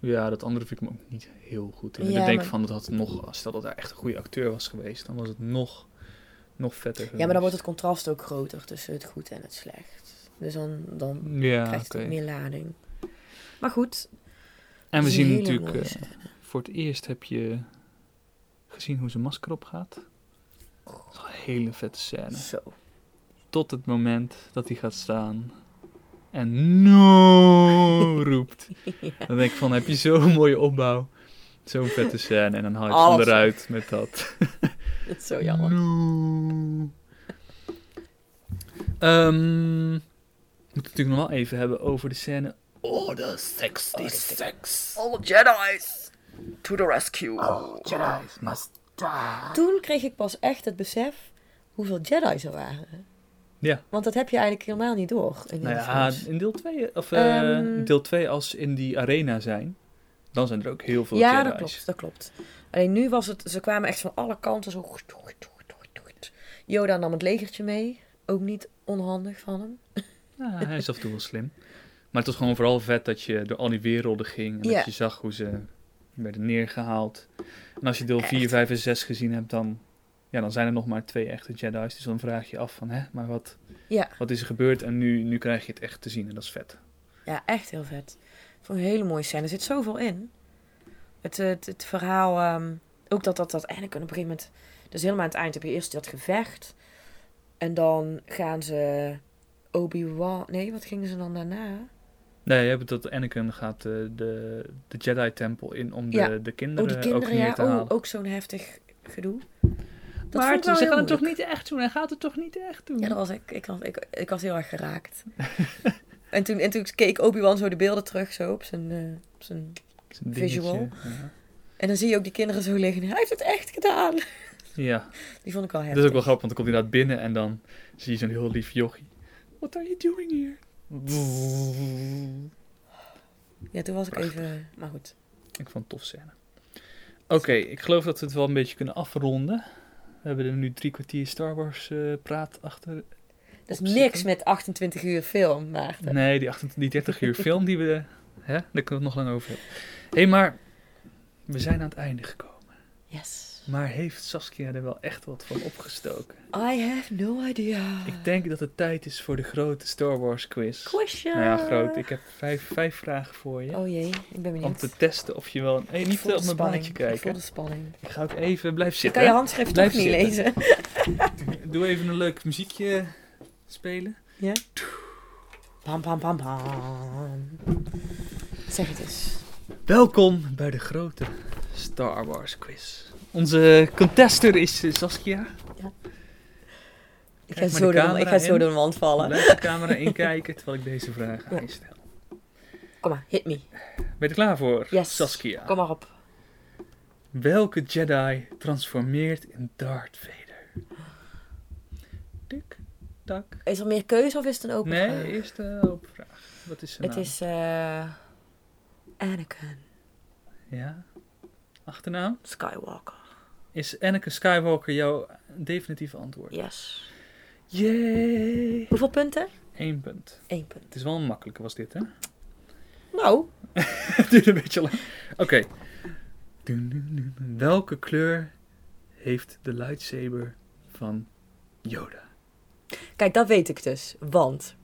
Ja, dat andere vind ik me ook niet heel goed in. Ja, ik denk maar- van dat had nog, stel dat daar echt een goede acteur was geweest, dan was het nog, nog vetter. Ja, maar dan wordt het contrast ook groter tussen het goed en het slecht. Dus dan, dan Ja, krijgt het meer lading. Maar goed. En we zien natuurlijk, eh, voor het eerst heb je gezien hoe zijn masker opgaat. Dat is een hele vette scène. Zo. Tot het moment dat hij gaat staan en no roept. Dan denk ik van, heb je zo'n mooie opbouw. Zo'n vette scène en dan haal je het van eruit met dat. Dat is zo jammer. No. Ehm, moeten het natuurlijk nog wel even hebben over de scène Order 66. All Jedi's to the rescue. Jedi's must die. Toen kreeg ik pas echt het besef hoeveel Jedi's er waren. Ja. Want dat heb je eigenlijk helemaal niet door. In Nou de ja, films. in deel 2, of eh, Ehm. deel 2 als in die arena zijn, dan zijn er ook heel veel ja, Jedi's. dat klopt, dat klopt. Alleen nu was het, ze kwamen echt van alle kanten zo. Yoda nam het legertje mee. Ook niet onhandig van hem. Ja, hij is af en toe wel slim. Maar het was gewoon vooral vet dat je door al die werelden ging. En Ja. dat je zag hoe ze werden neergehaald. En als je deel 4, Echt. 5 en 6 gezien hebt, dan, ja, dan zijn er nog maar twee echte Jedi's. Dus dan vraag je je af van, hè, maar wat, Ja. wat is er gebeurd? En nu, nu krijg je het echt te zien en dat is vet. Ja, echt heel vet. Het een hele mooie scène. Er zit zoveel in. Het, eh, het, het verhaal, ehm, ook dat dat, dat eigenlijk op een gegeven moment... Dus helemaal aan het eind heb je eerst dat gevecht. En dan gaan ze Obi-Wan... Nee, wat gingen ze dan daarna? Nee, je hebt het dat Anakin gaat eh, de, de Jedi-tempel in om de, Ja. de kinderen, Oh, die ook kinderen, ja. te Oh, halen. ook zo'n heftig gedoe. Dat maar vond ik wel ze heel gaan het toch niet echt doen? Hij gaat het toch niet echt doen? Ja, dat was ik. Ik was, ik, ik was heel erg geraakt. en, toen, en toen keek Obi-Wan zo de beelden terug, zo op zijn... eh, op zijn visual. dingetje, ja. En dan zie je ook die kinderen zo liggen. Hij heeft het echt gedaan. Ja, Die vond ik wel dat heftig. is ook wel grappig, want dan komt hij inderdaad binnen en dan zie je zo'n heel lief jochie. What are you doing here? Ja, toen was ik even... Maar goed. Ik vond het tof scène. Oké, ik geloof dat we het wel een beetje kunnen afronden. We hebben er nu drie kwartier Star Wars eh, praat achter. Dat is niks met 28 uur film, Maarten. Nee, die, 28, die 30 uur film die we... Hè, daar kunnen we het nog lang over hebben. Hé, hey, maar we zijn aan het einde gekomen. Yes. Maar heeft Saskia er wel echt wat van opgestoken? I have no idea. Ik denk dat het tijd is voor de grote Star Wars quiz. Question. Nou ja, groot. Ik heb vijf, vijf vragen voor je. Oh jee, ik ben om benieuwd. te testen of je wel... Hey, Ik niet op mijn spanning. blaadje Ik voel kijken. de spanning. Ik ga ook even... Blijf Ik zitten. kan je handschrift Blijf toch niet lezen. Doe even een leuk muziekje spelen. Ja? Pam, pam, pam, pam. Zeg het eens. Welkom bij de grote Star Wars quiz. Onze contester is eh, Saskia. Ik ga, zo door, ik ga zo door de wand vallen. Blijf de camera inkijken terwijl ik deze Ja. aan je stel. Kom maar, hit me. Ben je er klaar voor, Yes. Saskia? Kom maar op. Welke Jedi transformeert in Darth Vader? Tik, tak. Is er meer keuze of is het een open Nee, vraag? eerst een open vraag. Wat is zijn Het naam? is eh Anakin Ja? Achternaam? Skywalker. Is Anakin Skywalker jouw definitieve antwoord? Yes. Yay! Hoeveel punten? Eén punt. Eén punt. Het is wel een makkelijke was dit, hè? Nou, Het duurt een beetje lang. Oké. Welke kleur heeft de lightsaber van Yoda? kijk, dat weet ik dus. Want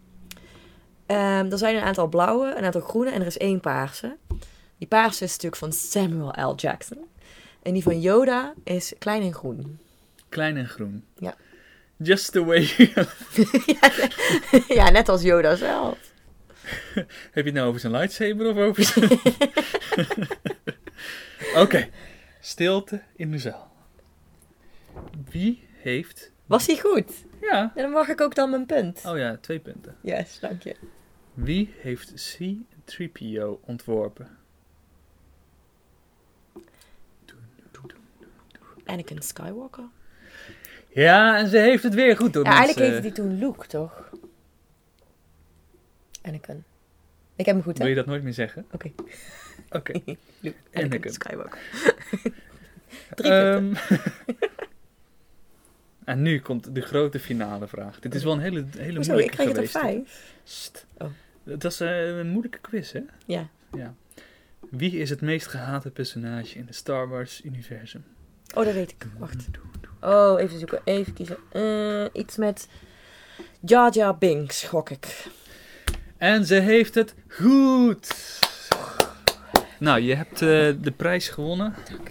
ehm, er zijn een aantal blauwe, een aantal groene en er is één paarse. Die paarse is natuurlijk van Samuel L. Jackson. En die van Yoda is klein en groen. Klein en groen. Ja. Just the way. ja, net als Yoda zelf. Heb je het nou over zijn lightsaber of over zijn... Oké. Stilte in de zaal. Wie heeft... Was hij goed? Ja. Ja, dan mag ik ook dan mijn punt. Oh ja, twee punten. Yes, dank je. Wie heeft C-3PO ontworpen? Anakin Skywalker. Ja, en ze heeft het weer goed hoor. Ja, eigenlijk heette die toen Luke, toch? Anakin. Ik heb hem goed, hè? Wil je dat nooit meer zeggen? Oké. Oké. Luke. Anakin. Anakin Skywalker. Drie. Ehm, en nu komt de grote finale vraag. Dit is wel een hele, hele Hoezo? moeilijke Ik kreeg het op geweest. vijf. Oh. Dat is eh, een moeilijke quiz, hè? Ja. Ja. Wie is het meest gehate personage in het Star Wars-universum? Oh, dat weet ik. Wacht. Oh, even zoeken. Even kiezen. Eh, iets met Jar Jar Binks, gok ik. En ze heeft het goed! Nou, je hebt eh, de prijs gewonnen. Dank.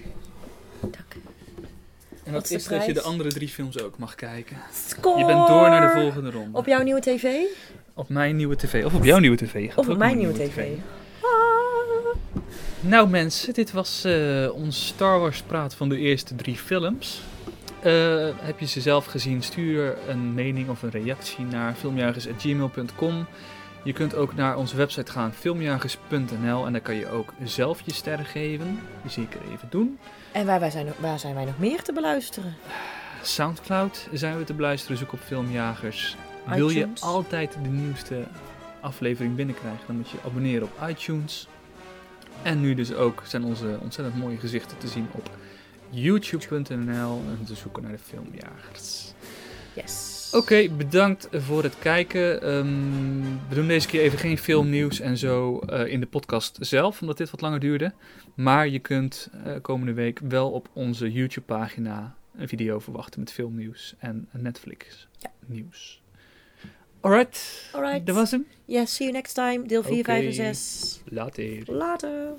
En Wat dat is dat je de andere drie films ook mag kijken. Score! Je bent door naar de volgende ronde. Op jouw nieuwe tv? Op mijn nieuwe tv. Of op jouw nieuwe tv. Gaat Of op mijn nieuwe tv? Ah. Nou mensen, dit was eh ons Star Wars praat van de eerste drie films. Eh, heb je ze zelf gezien? Stuur een mening of een reactie naar filmjagers.gmail.com. Je kunt ook naar onze website gaan, filmjagers.nl. En daar kan je ook zelf je sterren geven. Die zie ik er even doen. En waar, wij zijn, waar zijn wij nog meer te beluisteren? Soundcloud zijn we te beluisteren. Zoek op Filmjagers. Wil je altijd de nieuwste aflevering binnenkrijgen, dan moet je abonneren op iTunes. En nu dus ook zijn onze ontzettend mooie gezichten te zien op youtube.nl en te zoeken naar de Filmjagers. Yes. Oké, bedankt voor het kijken. Ehm, we doen deze keer even geen filmnieuws en zo eh, in de podcast zelf, omdat dit wat langer duurde. Maar je kunt eh, komende week wel op onze YouTube-pagina een video verwachten met filmnieuws en Netflix Ja. Nieuws. Alright, Alright. dat was hem. Yes, see you next time. Deel 4, Oké. 5 en 6. Later. Later.